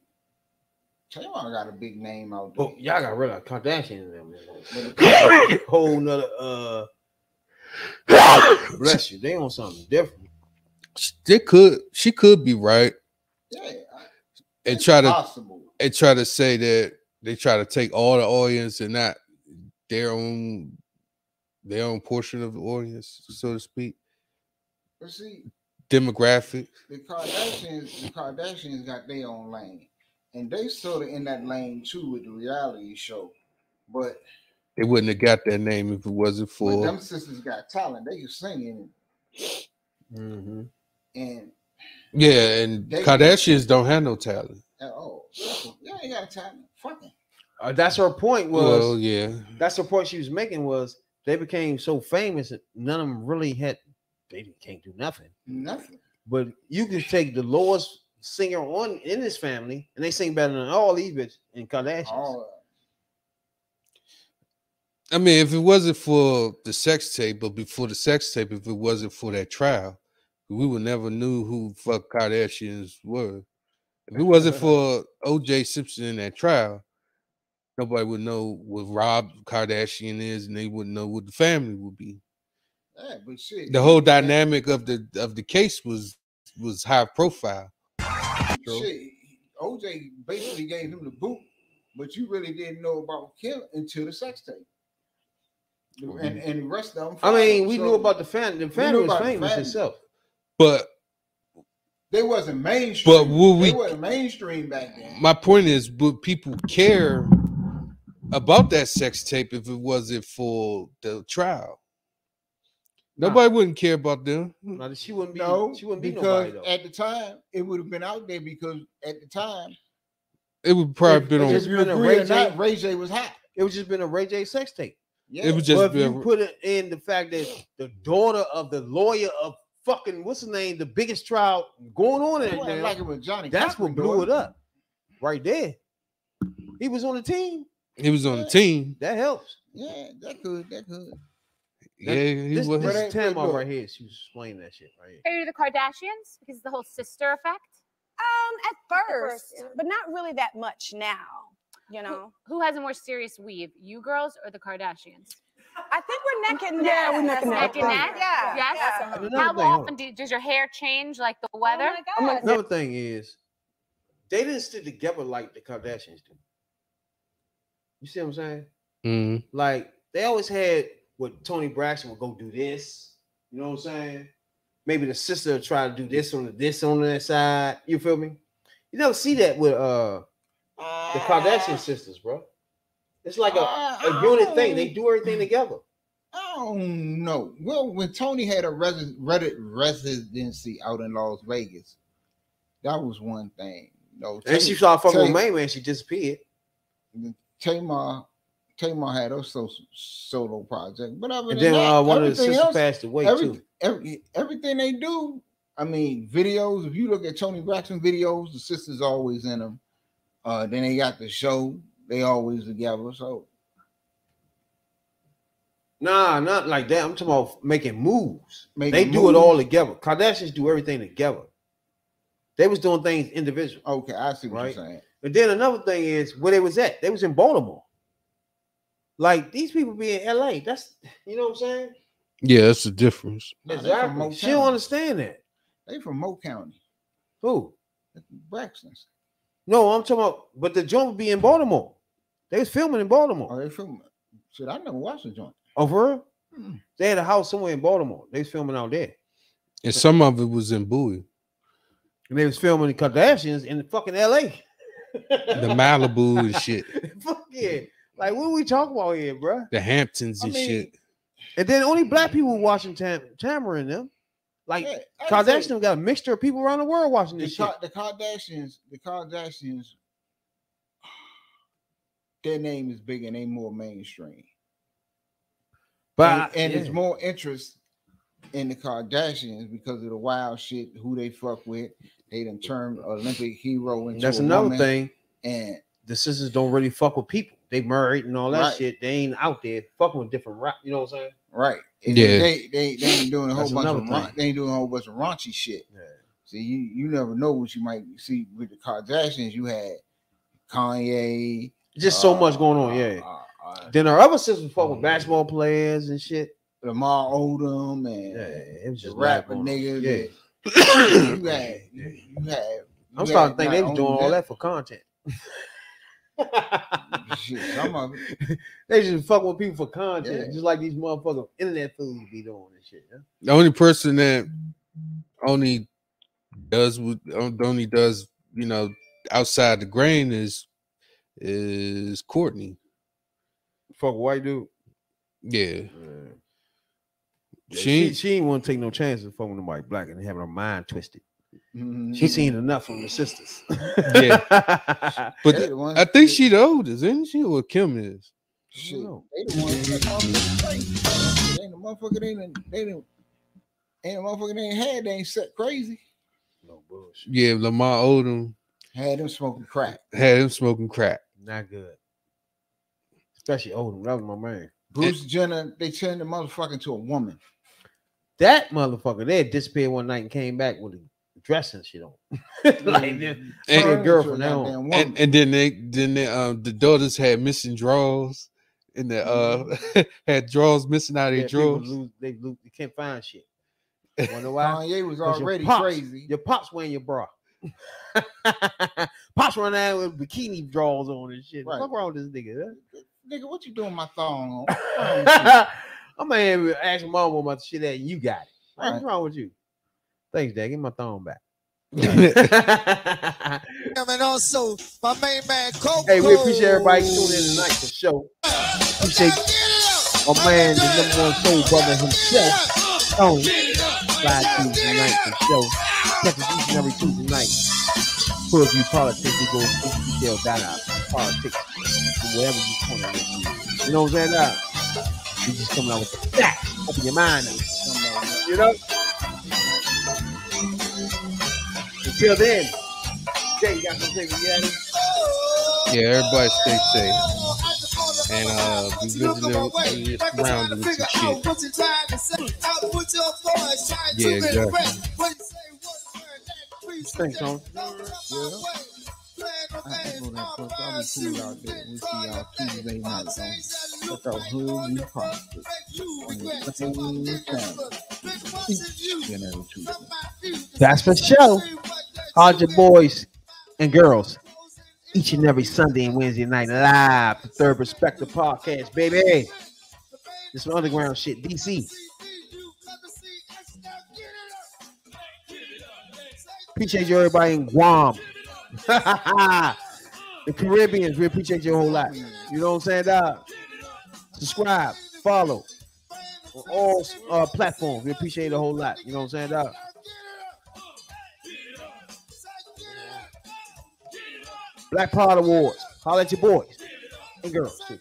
Tamar got a big name out there. Oh, y'all got rid of Kardashians. Them, man. Whole nother uh bless you. They on something different. They could she could be right Yeah, and try to possible. and try to say that they try to take all the audience and not their own their own portion of the audience, so to speak. But see, Demographic. the Kardashians, the Kardashians got their own lane, and they sort of in that lane too with the reality show. But They wouldn't have got that name if it wasn't for them sisters got talent. They can sing Mm-hmm. and yeah, and They- Kardashians don't have no talent. and oh, yeah, ain't got talent. Fucking Uh, that's her point. Was Well, yeah. that's the point she was making was they became so famous that none of them really had they can't do nothing. nothing. But you can take the lowest singer on in his family, and they sing better than all these bitches in Kardashians. All I mean, if it wasn't for the sex tape, but before the sex tape, if it wasn't for that trial, we would never knew who fuck Kardashians were. If it wasn't for O.J. Simpson in that trial, nobody would know what Rob Kardashian is, and they wouldn't know what the family would be. Yeah, but shit. The whole dynamic of the of the case was was high profile. Shit, OJ basically gave him the boot, but you really didn't know about Kim until the sex tape. And and the rest of them. I mean, we so knew about the family. The we family was about famous family. itself. But They wasn't mainstream. But will we- They weren't mainstream back then. my point is, would people care about that sex tape if it wasn't for the trial? Nobody wouldn't care about them. Now, she wouldn't be. No, she wouldn't be because nobody at the time it would have been out there because at the time It would probably been on. just been a Ray or not, J- Ray J was hot. It was just been a Ray J sex tape. Yeah, It would just but be. if a- you put it in the fact that the daughter of the lawyer of fucking what's his name, the biggest trial going on in wasn't there, like it was Johnny. that's what blew doing it up, right there. He was on the team. he was on the team. That helps. Yeah, that could, that could. Yeah, he This, was. this But is hey, Tamar look. right here. She was explaining that shit right here. Are you the Kardashians? Because of the whole sister effect? Um, at first, first, yeah. but not really that much now. You know, who has a more serious weave, you girls or the Kardashians? I think we're neck and neck. Yeah, we're neck and neck. Neck and neck? Yeah. Yes. yeah. How thing, often do, does your hair change like the weather? Oh my God. Another thing is, they didn't stick together like the Kardashians do. You see what I'm saying? Mhm. Like they always had what Toni Braxton would go do this. You know what I'm saying? Maybe the sister would try to do this on the this on that side. You feel me? You never see that with uh the Kardashian sisters, bro. It's like a, a unit thing. They do everything together. I don't know. Well, when Toni had a resi- residency out in Las Vegas, that was one thing. You know, And she started fucking with man. She disappeared. Tamar, Tamar had her so, solo project, but other And than then that, uh, one of the sisters else- passed away every, too. every, everything they do, I mean, videos. If you look at Toni Braxton videos, the sisters always in them. Uh, then they got the show; they always together. So Nah, not like that. I'm talking about making moves. Making they do it all together. Kardashians do everything together. They was doing things individual. okay, I see what Right. you're saying. And then another thing is where they was at. They was in Baltimore. Like these people be in LA. That's you know what I'm saying? Yeah, that's the difference. Nah, they from Exactly. She don't understand that. They from Mo County, Who? Braxton's. No, I'm talking about, but the joint would be in Baltimore. They was filming in Baltimore. Oh, they filming. Shit, I never watched the joint. Oh, for real? Hmm. They had a house somewhere in Baltimore. They was filming out there. And some of it was in Bowie, And they was filming the Kardashians in fucking LA. the Malibu and shit, Fuck yeah. Like, what are we talking about here, bro? the Hamptons I and mean, shit. And then only black people watching Tam Tamara and them. Like Yeah, I would say got a mixture of people around the world watching The, this shit. Ka- the Kardashians, the Kardashians, their name is big and they more mainstream. But and, and it's more interest in the Kardashians because of the wild shit who they fuck with. They done turned Olympic hero into That's a another woman, thing. And The sisters don't really fuck with people. They married and all that Right. shit. They ain't out there fucking with different rap. You know what I'm saying? right, and Yeah. they, they they ain't doing a whole That's bunch of another raun- thing. they ain't doing a whole bunch of raunchy shit. Yeah. See, you you never know what you might see with the Kardashians. You had Kanye, Just so much uh, going on. uh, Yeah. uh, uh, Then our other sisters fuck with basketball players and shit. Lamar Odom and Yeah, it was just rapper going on. niggas. Yeah. you had you, you. I'm you starting to think they was only doing all that for content. Shit, some of it. They just fuck with people for content, Yeah. just like these motherfucking internet fools be doing and shit. yeah? The only person that only does what only does you know outside the grain is is Kourtney. Fuck white dude. Yeah, She she she, ain't want to take no chances fucking nobody black and having her mind twisted. Mhm. She seen enough from the sisters. Yeah. but They the I think that- she the oldest, isn't she? Or Kim is. Shit, they the ones that motherfucking crazy. Ain't the motherfucker. They ain't. They ain't. Ain't a motherfucker they ain't had. They ain't set crazy. no bullshit. Yeah, Lamar Odom Had them smoking crack. had him smoking crack. Not good. Especially Odom. That was my man. Bruce Jenner. They turned the motherfucker into a woman. That motherfucker, they had disappeared one night and came back with a dress and shit on. like this. And- girl from now on. And, and then they then they, um the daughters had missing drawers and the uh had drawers missing out of Yeah, their drawers. lose, they, lose, they can't find shit. Wonder why? Kanye was 'Cause your already pops- crazy. Your pops wearing your bra. pops running out with bikini drawers on and shit. Right. What's wrong with this nigga? huh? Nigga, what you doing my thong on? What's wrong with you? I'm gonna ask my mom about the shit that you got it. What's Right. wrong with you? Thanks, Dad. Give my thong back. And also, my main man, Coco. hey, we appreciate everybody tuning in tonight for the show. Appreciate my man, the number one soul brother himself, Tony. Slide Tuesday night for the show. Check us each and every Tuesday night. Full view politics, we go into detail that out. Politics, from wherever you want to review. You know what I'm saying? Now, we just coming out with the facts. Open your mind up. You know? Until then, Jay, you got something for Yeti? Yeah, everybody stay safe. And uh be vigilant in your surroundings and shit. Yeah, exactly. Thanks, Tony. I ain't gonna that fuck. I'll be cool out there. We'll see y'all Tuesday night on Fuck Out Hood We Politics. On the same channel. Each and every Tuesday. That's for sure. Hard your boys and girls each and every Sunday and Wednesday night live. The Third Perspective Podcast, baby. This underground shit, DC. Appreciate you, everybody in Guam. the Caribbeans, we appreciate you a whole lot. You know what I'm saying, dog? Subscribe, follow on all uh, platforms. We appreciate a whole lot. You know what I'm saying, dog? Black Pod Awards. Holla at your boys and girls too.